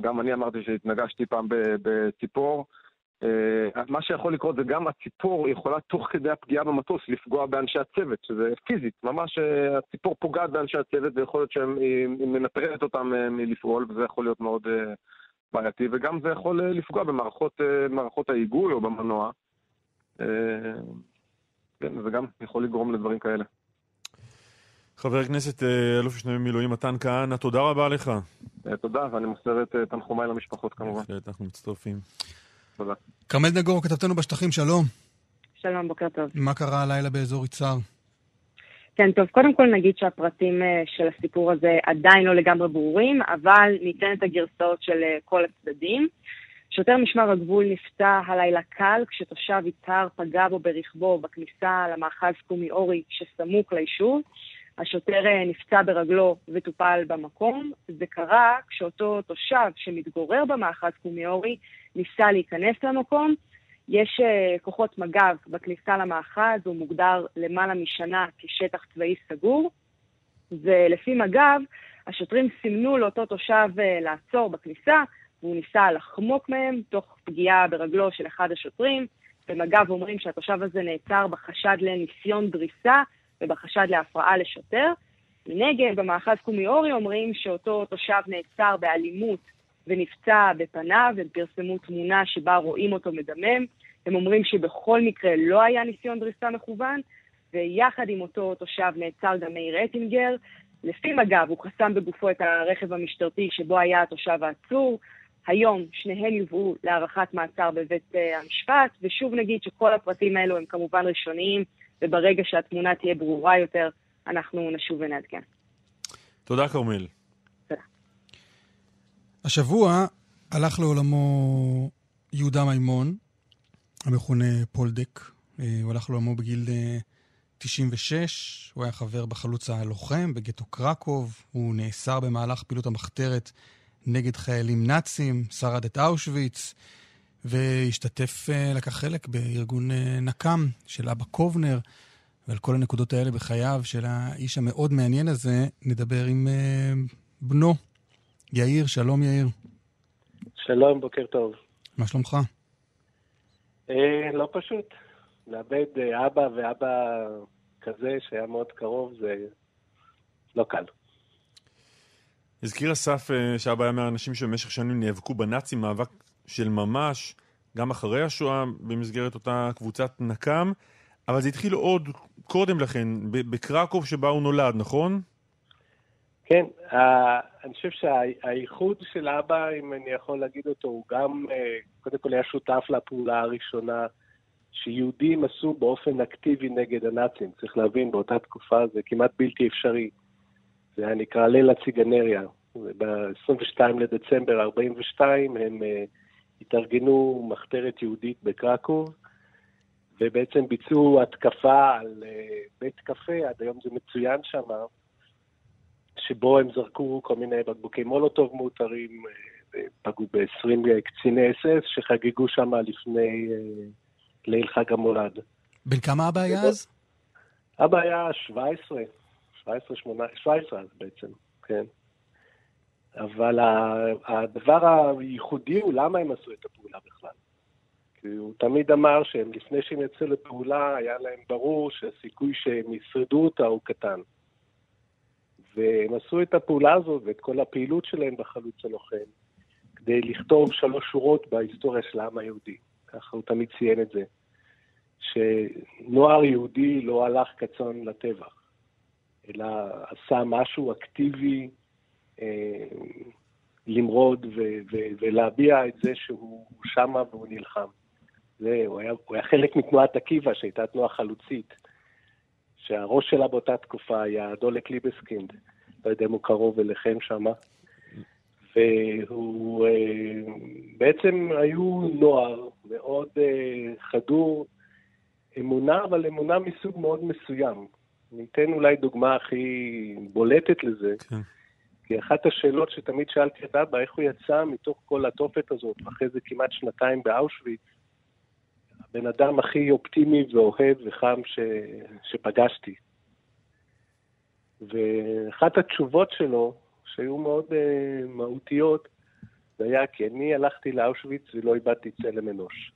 גם אני אמרתי שהתנגשתי פעם בציפור. אה, מה שיכול לקרות זה גם הציפור יכולה תוך כדי הפגיעה במטוס לפגוע באנשי הצוות, שזה פיזית, ממש אה, הציפור פוגעת באנשי הצוות ויכול להיות שהיא מנטרלת אותם אה, מלפעול וזה יכול להיות מאוד אה, בעייתי וגם זה יכול אה, לפגוע במערכות אה, מערכות ההיגוי או במנוע. אה, כן, זה גם יכול לגרום לדברים כאלה. חבר הכנסת אה, אלוף משנה במילואים מתן כהנא, תודה רבה לך. אה, תודה, ואני מוסר את אה, תנחומיי למשפחות כמובן. בהחלט, אנחנו מצטרפים. תודה. כרמל נגור, כתבתנו בשטחים, שלום. שלום, בוקר טוב. מה קרה הלילה באזור יצהר? כן, טוב, קודם כל נגיד שהפרטים של הסיפור הזה עדיין לא לגמרי ברורים, אבל ניתן את הגרסאות של כל הצדדים. שוטר משמר הגבול נפצע הלילה קל כשתושב יצהר פגע בו ברכבו בכניסה למאחז קומי אורי שסמוך ליישוב. השוטר אה, נפצע ברגלו וטופל במקום. זה קרה כשאותו תושב שמתגורר במאחז קומי אורי ניסה להיכנס למקום. יש uh, כוחות מג"ב בכניסה למאחז, הוא מוגדר למעלה משנה כשטח צבאי סגור, ולפי מג"ב, השוטרים סימנו לאותו תושב uh, לעצור בכניסה, והוא ניסה לחמוק מהם תוך פגיעה ברגלו של אחד השוטרים. במג"ב אומרים שהתושב הזה נעצר בחשד לניסיון דריסה ובחשד להפרעה לשוטר. מנגד, במאחז קומי אורי אומרים שאותו תושב נעצר באלימות ונפצע בפניו, הם פרסמו תמונה שבה רואים אותו מדמם. הם אומרים שבכל מקרה לא היה ניסיון דריסה מכוון, ויחד עם אותו תושב נעצר גם מאיר אטינגר. לפי מג"ב הוא חסם בגופו את הרכב המשטרתי שבו היה התושב העצור. היום שניהם יובאו להארכת מעצר בבית uh, המשפט, ושוב נגיד שכל הפרטים האלו הם כמובן ראשוניים, וברגע שהתמונה תהיה ברורה יותר, אנחנו נשוב ונעדכן. תודה, כרמל. השבוע הלך לעולמו יהודה מימון, המכונה פולדק. אה, הוא הלך לעולמו בגיל אה, 96, הוא היה חבר בחלוץ הלוחם בגטו קרקוב, הוא נאסר במהלך פעילות המחתרת נגד חיילים נאצים, שרד את אושוויץ, והשתתף, אה, לקח חלק בארגון אה, נקם של אבא קובנר, ועל כל הנקודות האלה בחייו של האיש המאוד מעניין הזה, נדבר עם אה, בנו, יאיר. שלום, יאיר. שלום, בוקר טוב. מה שלומך? אה, לא פשוט. לאבד אבא ואבא כזה שהיה מאוד קרוב זה לא קל. הזכיר אסף שאבא היה מהאנשים שבמשך שנים נאבקו בנאצים מאבק של ממש, גם אחרי השואה במסגרת אותה קבוצת נקם, אבל זה התחיל עוד קודם לכן, בקרקוב שבה הוא נולד, נכון? כן, אני חושב שהאיחוד של אבא, אם אני יכול להגיד אותו, הוא גם, אה, קודם כל היה שותף לפעולה הראשונה שיהודים עשו באופן אקטיבי נגד הנאצים. צריך להבין, באותה תקופה זה כמעט בלתי אפשרי. זה היה נקרא ליל הציגנריה. ב-22 לדצמבר 42 הם uh, התארגנו מחתרת יהודית בקרקוב, ובעצם ביצעו התקפה על uh, בית קפה, עד היום זה מצוין שם, שבו הם זרקו כל מיני בקבוקי מולוטוב מאותרים, uh, פגעו ב-20 קציני אס-אס שחגגו שם לפני uh, ליל חג המולד. בן כמה אבא היה אז? אבא היה 17, 17, 18, 17 אז בעצם, כן. אבל הדבר הייחודי הוא למה הם עשו את הפעולה בכלל. כי הוא תמיד אמר שהם, לפני שהם יצאו לפעולה, היה להם ברור שהסיכוי שהם ישרדו אותה הוא קטן. והם עשו את הפעולה הזאת ואת כל הפעילות שלהם בחלוץ הלוחם, כדי לכתוב שלוש שורות בהיסטוריה של העם היהודי. ככה הוא תמיד ציין את זה. שנוער יהודי לא הלך כצאן לטבח, אלא עשה משהו אקטיבי, למרוד ו- ו- ולהביע את זה שהוא שמה והוא נלחם. זה, הוא, היה, הוא היה חלק מתנועת עקיבא, שהייתה תנועה חלוצית, שהראש שלה באותה תקופה היה דולק ליבסקינד, לא יודע אם הוא קרוב אליכם שמה. והוא, אה, בעצם היו נוער מאוד אה, חדור אמונה, אבל אמונה מסוג מאוד מסוים. ניתן אולי דוגמה הכי בולטת לזה. כן. כי אחת השאלות שתמיד שאלתי את אבא, איך הוא יצא מתוך כל התופת הזאת, ואחרי זה כמעט שנתיים באושוויץ, הבן אדם הכי אופטימי ואוהב וחם ש... שפגשתי. ואחת התשובות שלו, שהיו מאוד uh, מהותיות, זה היה כי אני הלכתי לאושוויץ ולא איבדתי צלם אנוש.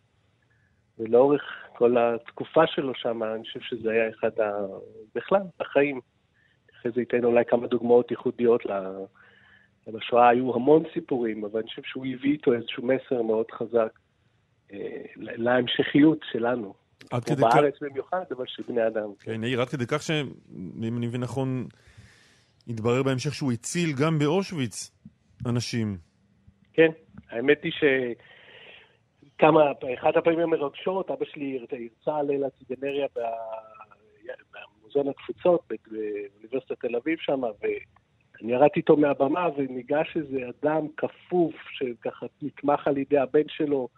ולאורך כל התקופה שלו שם, אני חושב שזה היה אחד ה... בכלל, החיים. אחרי זה ייתן אולי כמה דוגמאות ייחודיות לשואה. היו המון סיפורים, אבל אני חושב שהוא הביא איתו איזשהו מסר מאוד חזק אה, להמשכיות שלנו. עד כדי בארץ כך... במיוחד, אבל של בני אדם. כן, יאיר, עד כדי כך שאם אני מבין נכון, התברר בהמשך שהוא הציל גם באושוויץ אנשים. כן, האמת היא ש... כמה, אחת הפעמים המרגשות, אבא שלי הרצה על ליל הציגנריה במוזיאון התפוצות באוניברסיטת תל אביב שם, ואני ירדתי איתו מהבמה וניגש איזה אדם כפוף, שככה נתמך על ידי הבן שלו,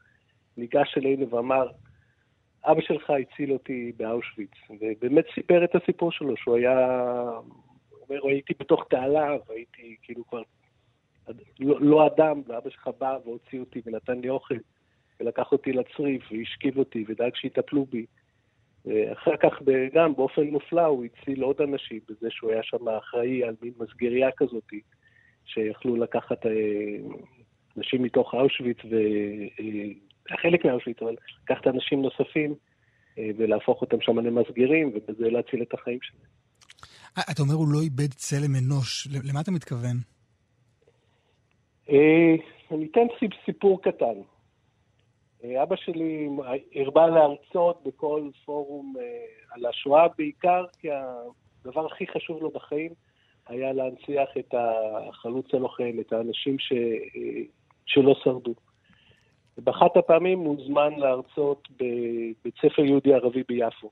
ניגש אלינו ואמר, אבא שלך הציל אותי באושוויץ, ובאמת סיפר את הסיפור שלו, שהוא היה, אומר, הייתי בתוך תעלה, והייתי כאילו כבר לא, לא אדם, ואבא שלך בא והוציא אותי ונתן לי אוכל, ולקח אותי לצריף, והשכיב אותי, ודאג שיטפלו בי. ואחר כך גם באופן מופלא הוא הציל עוד אנשים בזה שהוא היה שם אחראי על מין מסגריה כזאת, שיכלו לקחת אה, אנשים מתוך אושוויץ, וחלק מאושוויץ, אבל לקחת אנשים נוספים אה, ולהפוך אותם שם למסגרים, ובזה להציל את החיים שלהם. אה, אתה אומר הוא לא איבד צלם אנוש, למה אתה מתכוון? אני אתן סיפור קטן. אבא שלי הרבה להרצות בכל פורום אה, על השואה בעיקר, כי הדבר הכי חשוב לו בחיים היה להנציח את החלוץ הלוחם, את האנשים ש... אה, שלא שרדו. באחת הפעמים הוא הוזמן להרצות בבית ספר יהודי-ערבי ביפו.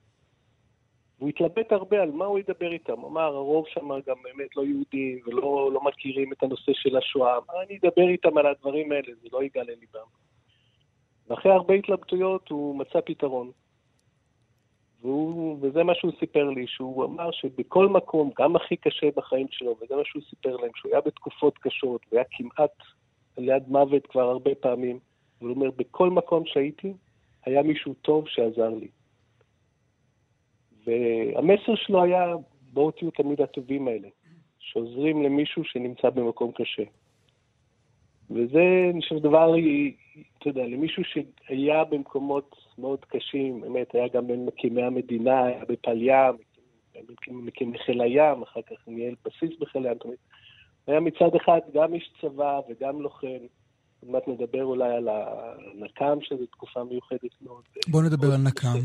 והוא התלבט הרבה על מה הוא ידבר איתם. אמר, הרוב שם גם באמת לא יהודים ולא לא מכירים את הנושא של השואה. מה אני אדבר איתם על הדברים האלה? זה לא יגע לליבם. ואחרי הרבה התלבטויות הוא מצא פתרון. והוא, וזה מה שהוא סיפר לי, שהוא אמר שבכל מקום, גם הכי קשה בחיים שלו, וזה מה שהוא סיפר להם, שהוא היה בתקופות קשות, והיה כמעט ליד מוות כבר הרבה פעמים, והוא אומר, בכל מקום שהייתי, היה מישהו טוב שעזר לי. והמסר שלו היה, בואו תהיו תמיד הטובים האלה, שעוזרים למישהו שנמצא במקום קשה. וזה, אני חושב, דבר, אתה יודע, למישהו שהיה במקומות מאוד קשים, באמת, היה גם בין מקימי המדינה, היה בפל ים, מקים חיל הים, אחר כך ניהל בסיס בחיל הים, תמיד. היה מצד אחד גם איש צבא וגם לוחם. עוד מעט נדבר אולי על הנקם, שזו תקופה מיוחדת מאוד. בוא נדבר על נקם.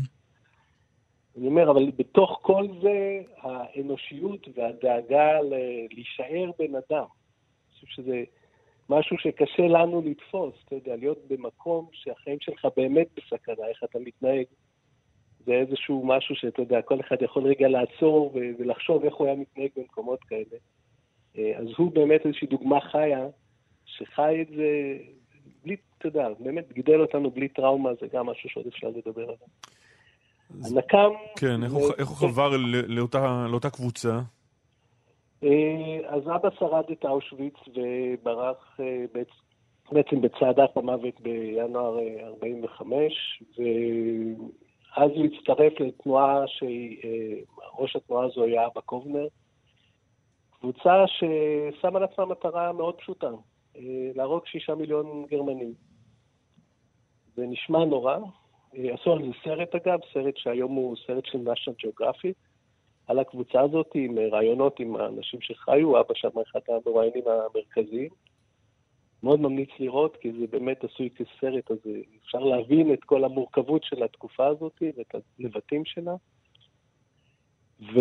אני אומר, אבל בתוך כל זה, האנושיות והדאגה להישאר בן אדם. אני חושב שזה משהו שקשה לנו לתפוס, אתה יודע, להיות במקום שהחיים שלך באמת בסכנה, איך אתה מתנהג. זה איזשהו משהו שאתה יודע, כל אחד יכול רגע לעצור ולחשוב איך הוא היה מתנהג במקומות כאלה. אה, אז הוא באמת איזושהי דוגמה חיה, שחי את זה בלי, אתה יודע, באמת גידל אותנו בלי טראומה, זה גם משהו שעוד אפשר לדבר עליו. הנקם... כן, איך הוא חבר לאותה קבוצה? אה, אז אבא שרד את אושוויץ וברח אה, בעצם בצעדת המוות בינואר 45, אה, ואז הוא הצטרף לתנועה שראש התנועה הזו היה אבא קובנר, קבוצה ששמה לעצמה מטרה מאוד פשוטה, להרוג שישה מיליון גרמנים. זה נשמע נורא, עשו על זה סרט אגב, סרט שהיום הוא סרט של national geographic, על הקבוצה הזאת עם רעיונות עם האנשים שחיו, אבא שם אחד המרואיינים המרכזיים. מאוד ממליץ לראות, כי זה באמת עשוי כסרט, אז אפשר להבין את כל המורכבות של התקופה הזאת ואת הלבטים שלה. ו...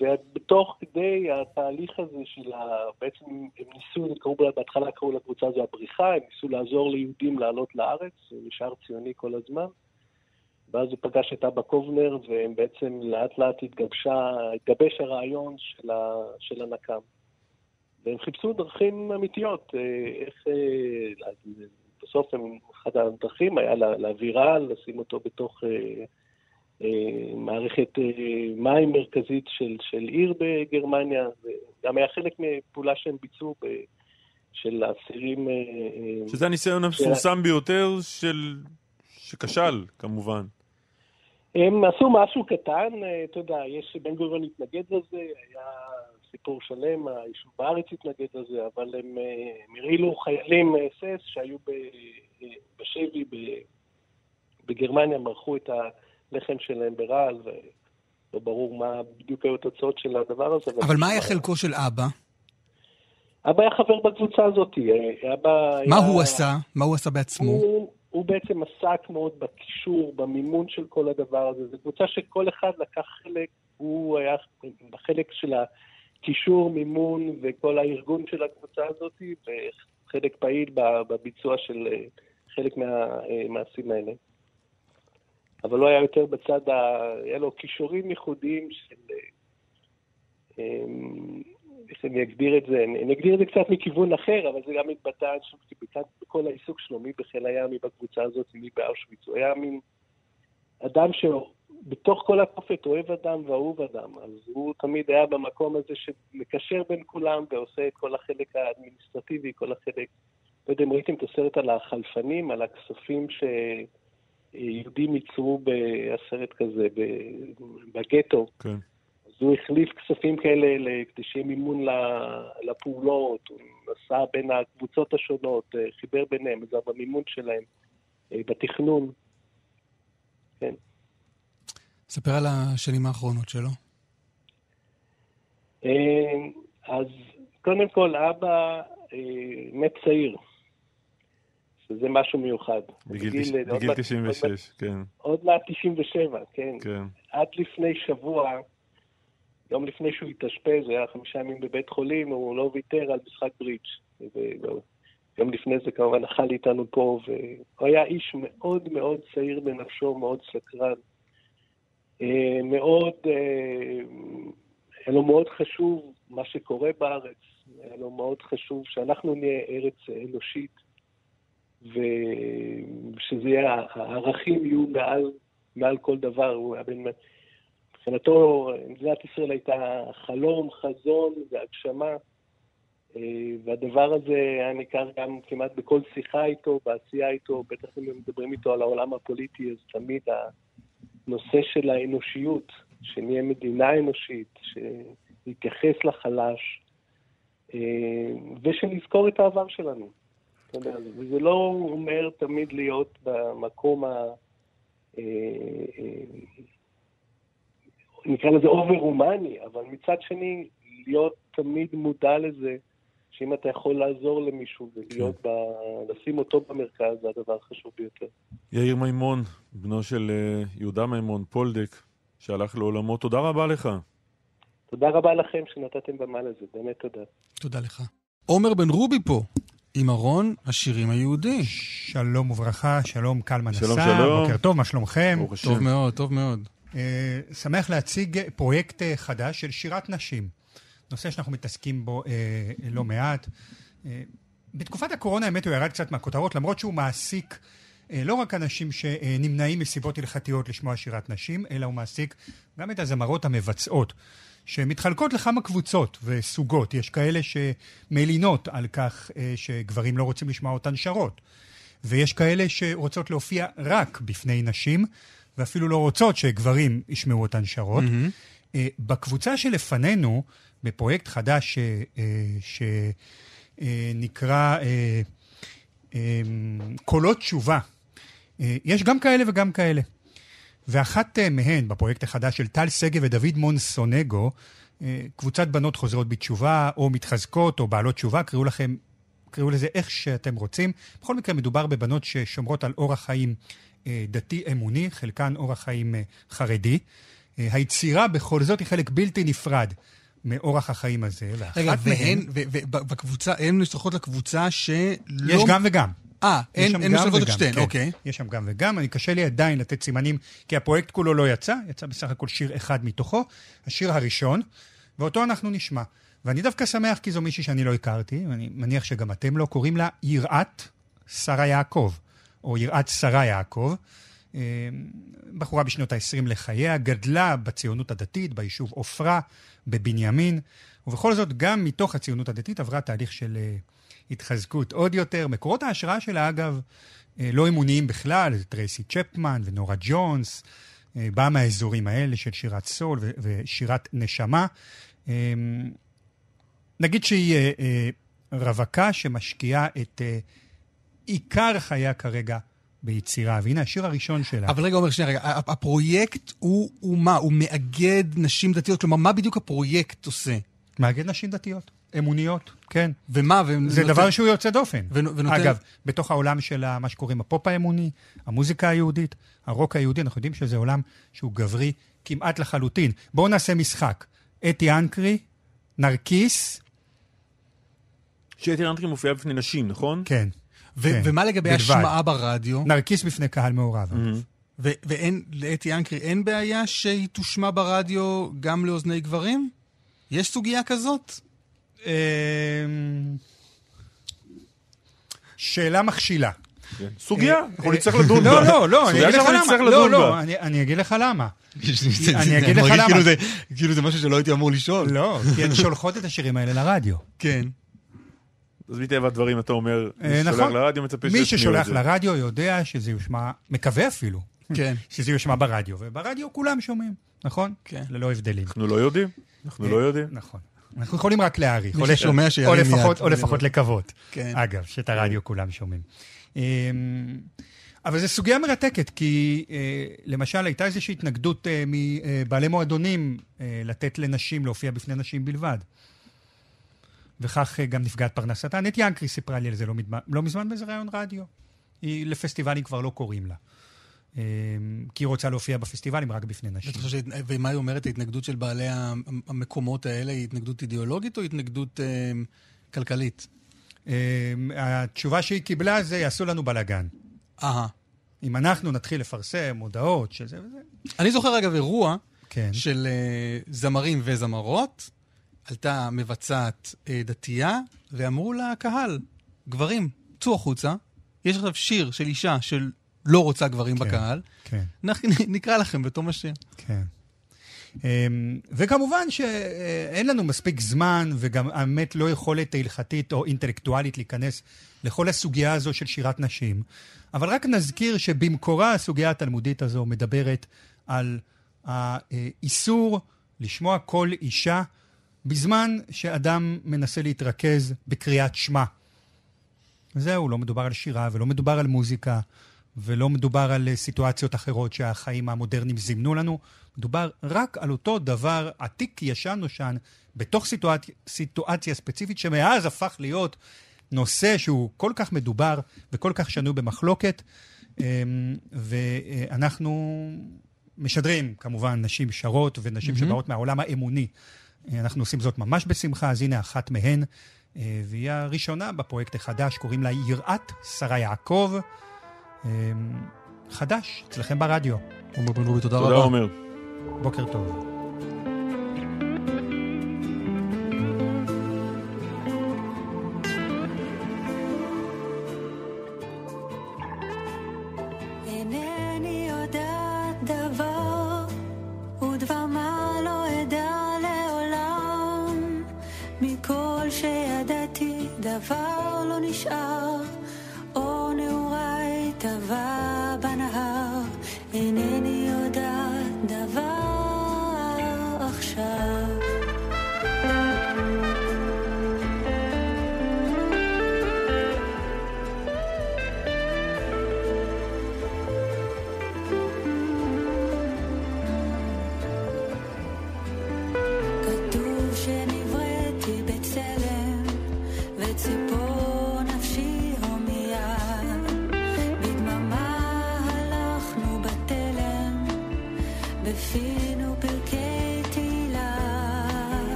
ובתוך כדי התהליך הזה של ה... בעצם הם ניסו, קראו בהתחלה קראו לקבוצה הזו הבריחה, הם ניסו לעזור ליהודים לעלות לארץ, נשאר ציוני כל הזמן. ואז הוא פגש את אבא קובנר, והם בעצם לאט לאט התגבשה, התגבש הרעיון של, ה, של הנקם. והם חיפשו דרכים אמיתיות, אה, איך... אה, בסוף הם, אחת הדרכים היה להעביר רעל, לשים אותו בתוך אה, אה, מערכת אה, מים מרכזית של, של עיר בגרמניה, וגם היה חלק מפעולה שהם ביצעו ב, של האסירים... אה, שזה הניסיון המפורסם ביותר של... שכשל, כמובן. הם עשו משהו קטן, אה, אתה יודע, יש, בן גוריון התנגד לזה, היה סיפור שלם, היישוב בארץ התנגד לזה, אבל הם, אה, הם הרעילו חיילים אס אס שהיו בשבי בגרמניה, מרחו את הלחם שלהם ברעל, ולא ברור מה בדיוק היו התוצאות של הדבר הזה. אבל מה היה חלקו של אבא? אבא היה חבר בקבוצה הזאת. אה, אבא מה היה... הוא עשה? מה הוא עשה בעצמו? הוא... הוא בעצם עסק מאוד בקישור, במימון של כל הדבר הזה. זו קבוצה שכל אחד לקח חלק, הוא היה בחלק של קישור, מימון וכל הארגון של הקבוצה הזאת, וחלק פעיל בביצוע של אה, חלק מהמעשים האלה. אבל לא היה יותר בצד, ה... היה לו כישורים ייחודיים של... איך אני אגדיר את זה? אני אגדיר את זה קצת מכיוון אחר, אבל זה גם מתבטא בכל העיסוק שלו, מי בחיל הים, מי בקבוצה הזאת, מי באושוויץ. הוא היה מין אדם שבתוך כל התופת אוהב אדם ואהוב אדם. אז הוא תמיד היה במקום הזה שמקשר בין כולם ועושה את כל החלק האדמיניסטרטיבי, כל החלק... לא יודע אם ראיתם את הסרט על החלפנים, על הכספים שיהודים ייצרו בסרט כזה, בגטו. כן. אז הוא החליף כספים כאלה כדי שיהיה מימון לפעולות, הוא נסע בין הקבוצות השונות, אה, חיבר ביניהם, עזר במימון שלהם, אה, בתכנון. כן. ספר על השנים האחרונות שלו. אה, אז קודם כל, אבא מת צעיר, שזה משהו מיוחד. בגיל, בגיל, בגיל 96, עוד, כן. עוד מעט 97, כן. כן. עד לפני שבוע, יום לפני שהוא התאשפז, היה חמישה ימים בבית חולים, הוא לא ויתר על משחק ברידג'. יום לפני זה כמובן אכל איתנו פה, והוא היה איש מאוד מאוד צעיר בנפשו, מאוד סקרן. אה, מאוד, אה, היה לו מאוד חשוב מה שקורה בארץ, היה לו מאוד חשוב שאנחנו נהיה ארץ אנושית, ושזה יהיה, הערכים יהיו מעל, מעל כל דבר. הוא היה בן... מבחינתו, מדינת ישראל הייתה חלום, חזון והגשמה, אה, והדבר הזה היה ניכר גם כמעט בכל שיחה איתו, בעשייה איתו, בטח אם מדברים איתו על העולם הפוליטי, אז תמיד הנושא של האנושיות, שנהיה מדינה אנושית, שנתייחס לחלש, אה, ושנזכור את העבר שלנו. וזה לא אומר תמיד להיות במקום ה... אה, נקרא לזה אובר-הומני, אבל מצד שני, להיות תמיד מודע לזה, שאם אתה יכול לעזור למישהו ולהיות כן. ב... לשים אותו במרכז, זה הדבר החשוב ביותר. יאיר מימון, בנו של uh, יהודה מימון, פולדק, שהלך לעולמו, תודה רבה לך. תודה רבה לכם שנתתם במה לזה, באמת תודה. תודה לך. עומר בן רובי פה, עם ארון השירים היהודי. שלום וברכה, שלום קלמן שלום, שלום. בוקר טוב, מה שלומכם? טוב מאוד, טוב מאוד. אה, שמח להציג פרויקט אה, חדש של שירת נשים. נושא שאנחנו מתעסקים בו אה, לא מעט. בתקופת הקורונה, האמת, הוא ירד קצת מהכותרות, למרות שהוא מעסיק לא רק אנשים שנמנעים מסיבות הלכתיות לשמוע שירת נשים, אלא הוא מעסיק גם את הזמרות המבצעות, שמתחלקות לכמה קבוצות וסוגות. יש כאלה שמלינות על כך שגברים לא רוצים לשמוע אותן שרות, ויש כאלה שרוצות להופיע רק בפני נשים. ואפילו לא רוצות שגברים ישמעו אותן שרות. Mm-hmm. בקבוצה שלפנינו, בפרויקט חדש שנקרא uh, uh, uh, קולות תשובה, יש גם כאלה וגם כאלה. ואחת מהן, בפרויקט החדש של טל שגב ודוד מונסונגו, קבוצת בנות חוזרות בתשובה, או מתחזקות, או בעלות תשובה, קראו לכם, קראו לזה איך שאתם רוצים. בכל מקרה, מדובר בבנות ששומרות על אורח חיים אה, דתי-אמוני, חלקן אורח חיים אה, חרדי. אה, היצירה בכל זאת היא חלק בלתי נפרד מאורח החיים הזה. רגע, והן, ובקבוצה, הן נשלחות לקבוצה שלא... יש גם וגם. אה, הן משלבות את שתיהן, כן. אוקיי. יש שם גם וגם, אני קשה לי עדיין לתת סימנים, כי הפרויקט כולו לא יצא, יצא בסך הכל שיר אחד מתוכו, השיר הראשון, ואותו אנחנו נשמע. ואני דווקא שמח כי זו מישהי שאני לא הכרתי, ואני מניח שגם אתם לא, קוראים לה יראת שרה יעקב. או יראת שרה יעקב. אה, בחורה בשנות ה-20 לחייה, גדלה בציונות הדתית, ביישוב עופרה, בבנימין, ובכל זאת, גם מתוך הציונות הדתית עברה תהליך של uh, התחזקות עוד יותר. מקורות ההשראה שלה, אגב, uh, לא אמוניים בכלל, זה טרייסי צ'פמן ונורה ג'ונס, באה מהאזורים האלה של שירת סול ושירת נשמה. נגיד שהיא רווקה שמשקיעה את... עיקר חייה כרגע ביצירה, והנה השיר הראשון שלה. אבל רגע, אומר שנייה, רגע, הפרויקט הוא, הוא מה? הוא מאגד נשים דתיות? כלומר, מה בדיוק הפרויקט עושה? מאגד נשים דתיות, אמוניות, כן. ומה? זה ונותן... דבר שהוא יוצא דופן. ונותן... אגב, בתוך העולם של מה שקוראים הפופ האמוני, המוזיקה היהודית, הרוק היהודי, אנחנו יודעים שזה עולם שהוא גברי כמעט לחלוטין. בואו נעשה משחק. אתי אנקרי נרקיס. אתי אנקרי מופיעה בפני נשים, נכון? כן. ו- כן, ומה לגבי בלבד. השמעה ברדיו? נרקיס בפני קהל מעורב. ו- ואין, לאתי אנקרי אין בעיה שהיא תושמע ברדיו גם לאוזני גברים? יש סוגיה כזאת? אמ, שאלה מכשילה. סוגיה, אה, אנחנו נצטרך לדון בה. לא, לא, לא, אני סוגיה אגיד לך למה. לא, לא. אני- אני אגיד לך למה. [laughs] אני זה אגיד לך מרגיש למה. כאילו כאילו זה משהו שלא הייתי אמור לשאול. לא, כי הן שולחות את השירים האלה לרדיו. כן. אז מטבע הדברים אתה אומר, מי אה, ששולח נכון. לרדיו מצפה מי שישמיעו ששולח את זה. לרדיו יודע שזה יושמע, מקווה אפילו. כן. שזה יושמע ברדיו, וברדיו כולם שומעים, נכון? כן. ללא הבדלים. אנחנו לא יודעים, אנחנו לא יודעים. נכון. אנחנו יכולים רק להעריך. מי או ששומע שירים לפחות- יד. או לפחות לקוות. כן. אגב, שאת הרדיו כולם שומעים. אמ, אבל זו סוגיה מרתקת, כי אה, למשל הייתה איזושהי התנגדות אה, מבעלי מועדונים אה, לתת לנשים להופיע בפני נשים בלבד. וכך אה, גם נפגעת פרנסתה. נט ינקרי סיפרה לי על זה לא, מדמה, לא מזמן באיזה ראיון רדיו. היא לפסטיבלים כבר לא קוראים לה. אמ, כי היא רוצה להופיע בפסטיבלים רק בפני נשים. ומה היא אומרת, ההתנגדות של בעלי המקומות האלה היא התנגדות אידיאולוגית או התנגדות אה, כלכלית? אמ, התשובה שהיא קיבלה זה, יעשו לנו בלאגן. אהה. אם אנחנו נתחיל לפרסם הודעות של זה וזה. אני זוכר אגב אירוע כן. של אה, זמרים וזמרות, עלתה מבצעת אה, דתייה, ואמרו לקהל, גברים, צאו החוצה, יש עכשיו שיר של אישה של לא רוצה גברים כן, בקהל, כן. אנחנו נקרא לכם בתום השיר. כן. אמ, וכמובן שאין לנו מספיק זמן, וגם האמת לא יכולת הלכתית או אינטלקטואלית להיכנס לכל הסוגיה הזו של שירת נשים. אבל רק נזכיר שבמקורה הסוגיה התלמודית הזו מדברת על האיסור לשמוע קול אישה בזמן שאדם מנסה להתרכז בקריאת שמע. זהו, לא מדובר על שירה ולא מדובר על מוזיקה ולא מדובר על אה, סיטואציות אחרות שהחיים המודרניים זימנו לנו. מדובר רק על אותו דבר עתיק, ישן, נושן, בתוך סיטואצ... סיטואציה ספציפית שמאז הפך להיות נושא שהוא כל כך מדובר וכל כך שנוי במחלוקת. אמ, ואנחנו משדרים, כמובן, נשים שרות ונשים מהמם. שבאות מהעולם האמוני. אה, אנחנו עושים זאת ממש בשמחה, אז הנה אחת מהן, אה, והיא הראשונה בפרויקט החדש, קוראים לה יראת שרה יעקב. אה, חדש, אצלכם ברדיו. עומר בן רובי, תודה תודה רבה. עומר. בוקר טוב.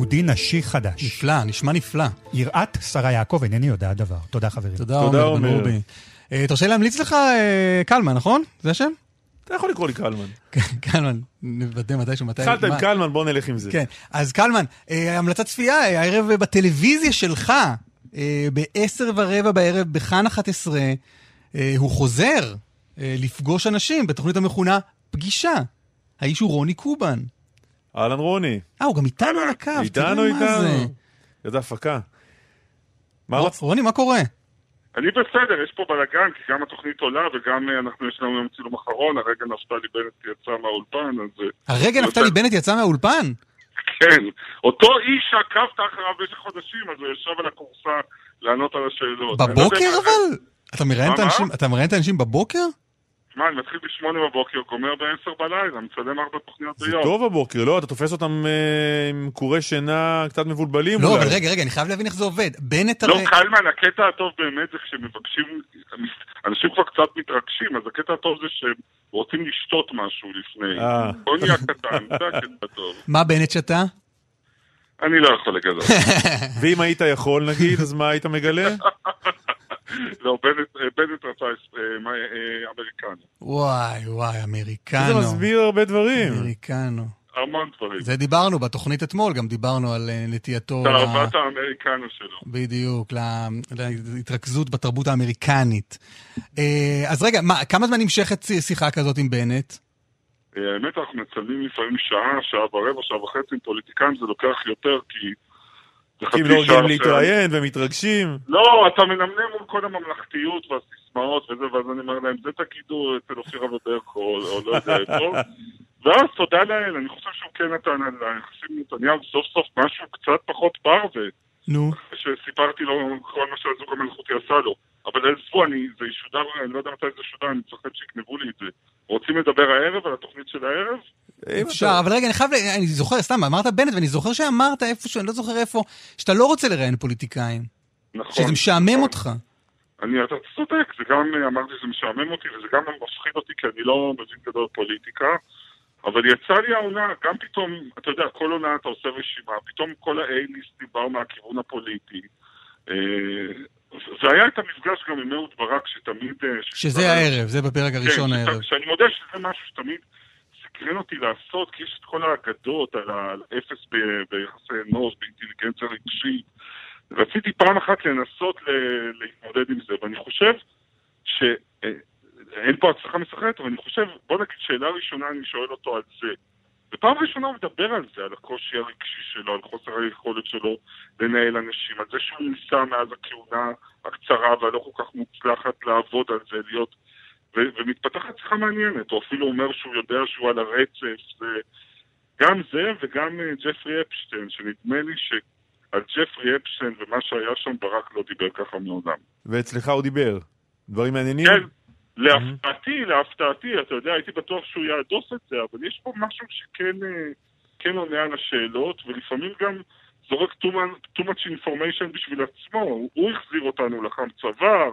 יהודי נשי חדש. נפלא, נשמע נפלא. יראת שרה יעקב, אינני יודע דבר. תודה חברים. תודה, עומר בן רובי. אה, תרשה לי להמליץ לך אה, קלמן, נכון? זה השם? אתה יכול לקרוא לי קלמן. [laughs] קלמן, נוודא מתישהו, מתי... התחלת עם קלמן, בוא נלך עם זה. כן, אז קלמן, אה, המלצת צפייה, הערב בטלוויזיה שלך, אה, ב-10 ורבע בערב בכאן 11, אה, הוא חוזר לפגוש אנשים בתוכנית המכונה פגישה. האיש הוא רוני קובן. אהלן רוני. אה, הוא גם איתנו על הקו, איתנו, תראה מה זה. איתנו. איזה הפקה. מה ר- רצ... רוני, מה קורה? אני בסדר, יש פה בלאגן, כי גם התוכנית עולה וגם אה, אנחנו, יש לנו יום צילום אחרון, הרגע נפתלי בנט יצא מהאולפן, אז... אה, הרגע נפתלי בנט יצא מהאולפן? כן, אותו איש שעקבת אחריו במשך חודשים, אז הוא ישב על הכורסה לענות על השאלות. לא בבוקר אבל? אתה מראיין את האנשים בבוקר? שמע, אני מתחיל בשמונה בבוקר, גומר בעשר בלילה, מצלם ארבע תוכניות זה ביום. טוב הבוקר, לא? אתה תופס אותם אה, עם קורי שינה קצת מבולבלים לא, אולי. אבל רגע, רגע, אני חייב להבין איך זה עובד. בנט לא, הרי... קלמן, הקטע הטוב באמת זה כשמבקשים, אנשים כבר קצת מתרגשים, אז הקטע הטוב זה שהם רוצים לשתות משהו לפני. אה. בוא נהיה קטן, זה הקטע הטוב. [laughs] מה בנט שתה? אני לא יכול לגלות. [laughs] ואם היית יכול נגיד, אז מה היית מגלה? [laughs] [laughs] לא, בנט- אה, רצה אה, אה, אמריקני. וואי, וואי, אמריקנו. זה מסביר הרבה דברים. אמריקנו. המון דברים. זה דיברנו בתוכנית אתמול, גם דיברנו על נטייתו... ל- תאוות האמריקנו שלו. בדיוק, ל- להתרכזות בתרבות האמריקנית. אז רגע, מה, כמה זמן נמשכת שיחה כזאת עם בנט? האמת, אנחנו מצלמים לפעמים שעה, שעה ורבע, שעה וחצי, עם פוליטיקאים זה לוקח יותר, כי... כי הם לא רגילים להתראיין ומתרגשים. לא, אתה מנמנם מול כל הממלכתיות והסיסמאות וזה, ואז אני אומר להם, זה תגידו אצל אופירה וברקו, או, לא יודע [laughs] איפה. ואז תודה לאל, אני חושב שהוא כן נתן על היחסים עם נתניהו סוף סוף משהו קצת פחות פרווה, נו. שסיפרתי לו כל מה שהזוג המלכותי עשה לו. אבל עזבו, אני, זה ישודר, אני לא יודע מתי זה שודר, אני מפחד שיגנבו לי את זה. רוצים לדבר הערב על התוכנית של הערב? אפשר, אבל רגע, אני חייב, אני זוכר, סתם, אמרת בנט, ואני זוכר שאמרת איפשהו, אני לא זוכר איפה, שאתה לא רוצה לראיין פוליטיקאים. נכון. שזה משעמם אותך. אני, אתה צודק, זה גם, אמרתי שזה משעמם אותי, וזה גם מפחיד אותי, כי אני לא מבין גדול פוליטיקה. אבל יצא לי העונה, גם פתאום, אתה יודע, כל עונה אתה עושה רשימה, פתאום כל ה-A-ליסטים באו מהכיוון הפוליטי. אה, והיה את המפגש גם עם אהוד ברק, שתמיד... אה, שזה הערב, זה בפרק הראשון כן, הערב. ש- שאני מודה שזה משהו שתמיד סקרן אותי לעשות, כי יש את כל האגדות על האפס ביחסי אנוש, באינטליגנציה רגשית. רציתי פעם אחת לנסות להתמודד עם זה, ואני חושב שאין פה הצלחה מסחררת, אבל אני חושב, בוא נגיד שאלה ראשונה אני שואל אותו על זה. ופעם ראשונה הוא מדבר על זה, על הקושי הרגשי שלו, על חוסר היכולת שלו לנהל אנשים, על זה שהוא ניסה מאז הכהונה הקצרה והלא כל כך מוצלחת לעבוד על זה, להיות... ו- ומתפתחת שיחה מעניינת, הוא אפילו אומר שהוא יודע שהוא על הרצף, זה... גם זה וגם אה, ג'פרי אפשטיין, שנדמה לי שעל ג'פרי אפשטיין ומה שהיה שם ברק לא דיבר ככה מעולם. ואצלך הוא דיבר. דברים מעניינים? כן, להפתעתי, להפתעתי, אתה יודע, הייתי בטוח שהוא יהדוף את זה, אבל יש פה משהו שכן אה, כן עונה על השאלות, ולפעמים גם זורק too much- information בשביל עצמו. הוא, החזיר אותנו לחם צוואר,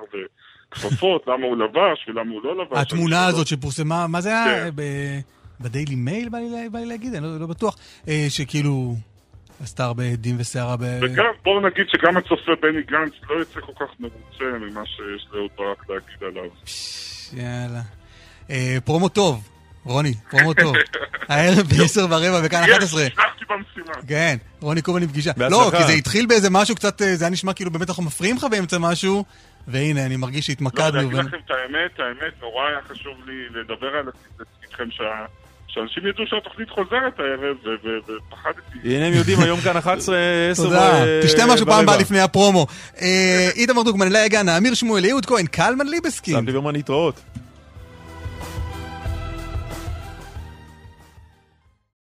וכפפות, למה הוא לבש ולמה הוא לא לבש. התמונה הזאת שפורסמה, מה זה היה? כן. בדיילי מייל בא לי להגיד, אני לא- לא בטוח. אה, שכאילו, עשתה הרבה דין וסערה ב... וגם, בואו נגיד שגם הצופה בני גנץ לא יוצא כל כך מרוצה ממה שיש לאהוד ברק להגיד עליו. יאללה. אה, פרומו טוב, רוני, פרומו טוב. [laughs] הערב ב-10 ורבע בכאן 11. הצלחתי במשימה. כן, רוני קובן עם פגישה. בהצלחה. לא, כי זה התחיל באיזה משהו קצת, אה, זה היה נשמע כאילו באמת אנחנו מפריעים לך באמצע משהו, והנה, אני מרגיש לא, שהתמקדנו. להגיד ו- לכם את האמת, האמת, נורא היה חשוב לי לדבר על זה איתכם, שה- שאנשים ידעו שהתוכנית חוזרת הערב, ופחדתי. הנה הם יודעים, היום כאן 11, 10 תודה, תשתה משהו פעם. הבאה לפני הפרומו. אה, איתמר דוגמן, אלה הגנה, אמיר שמואל, אהוד כהן, קלמן ליבסקין. סתם ליברמן להתראות.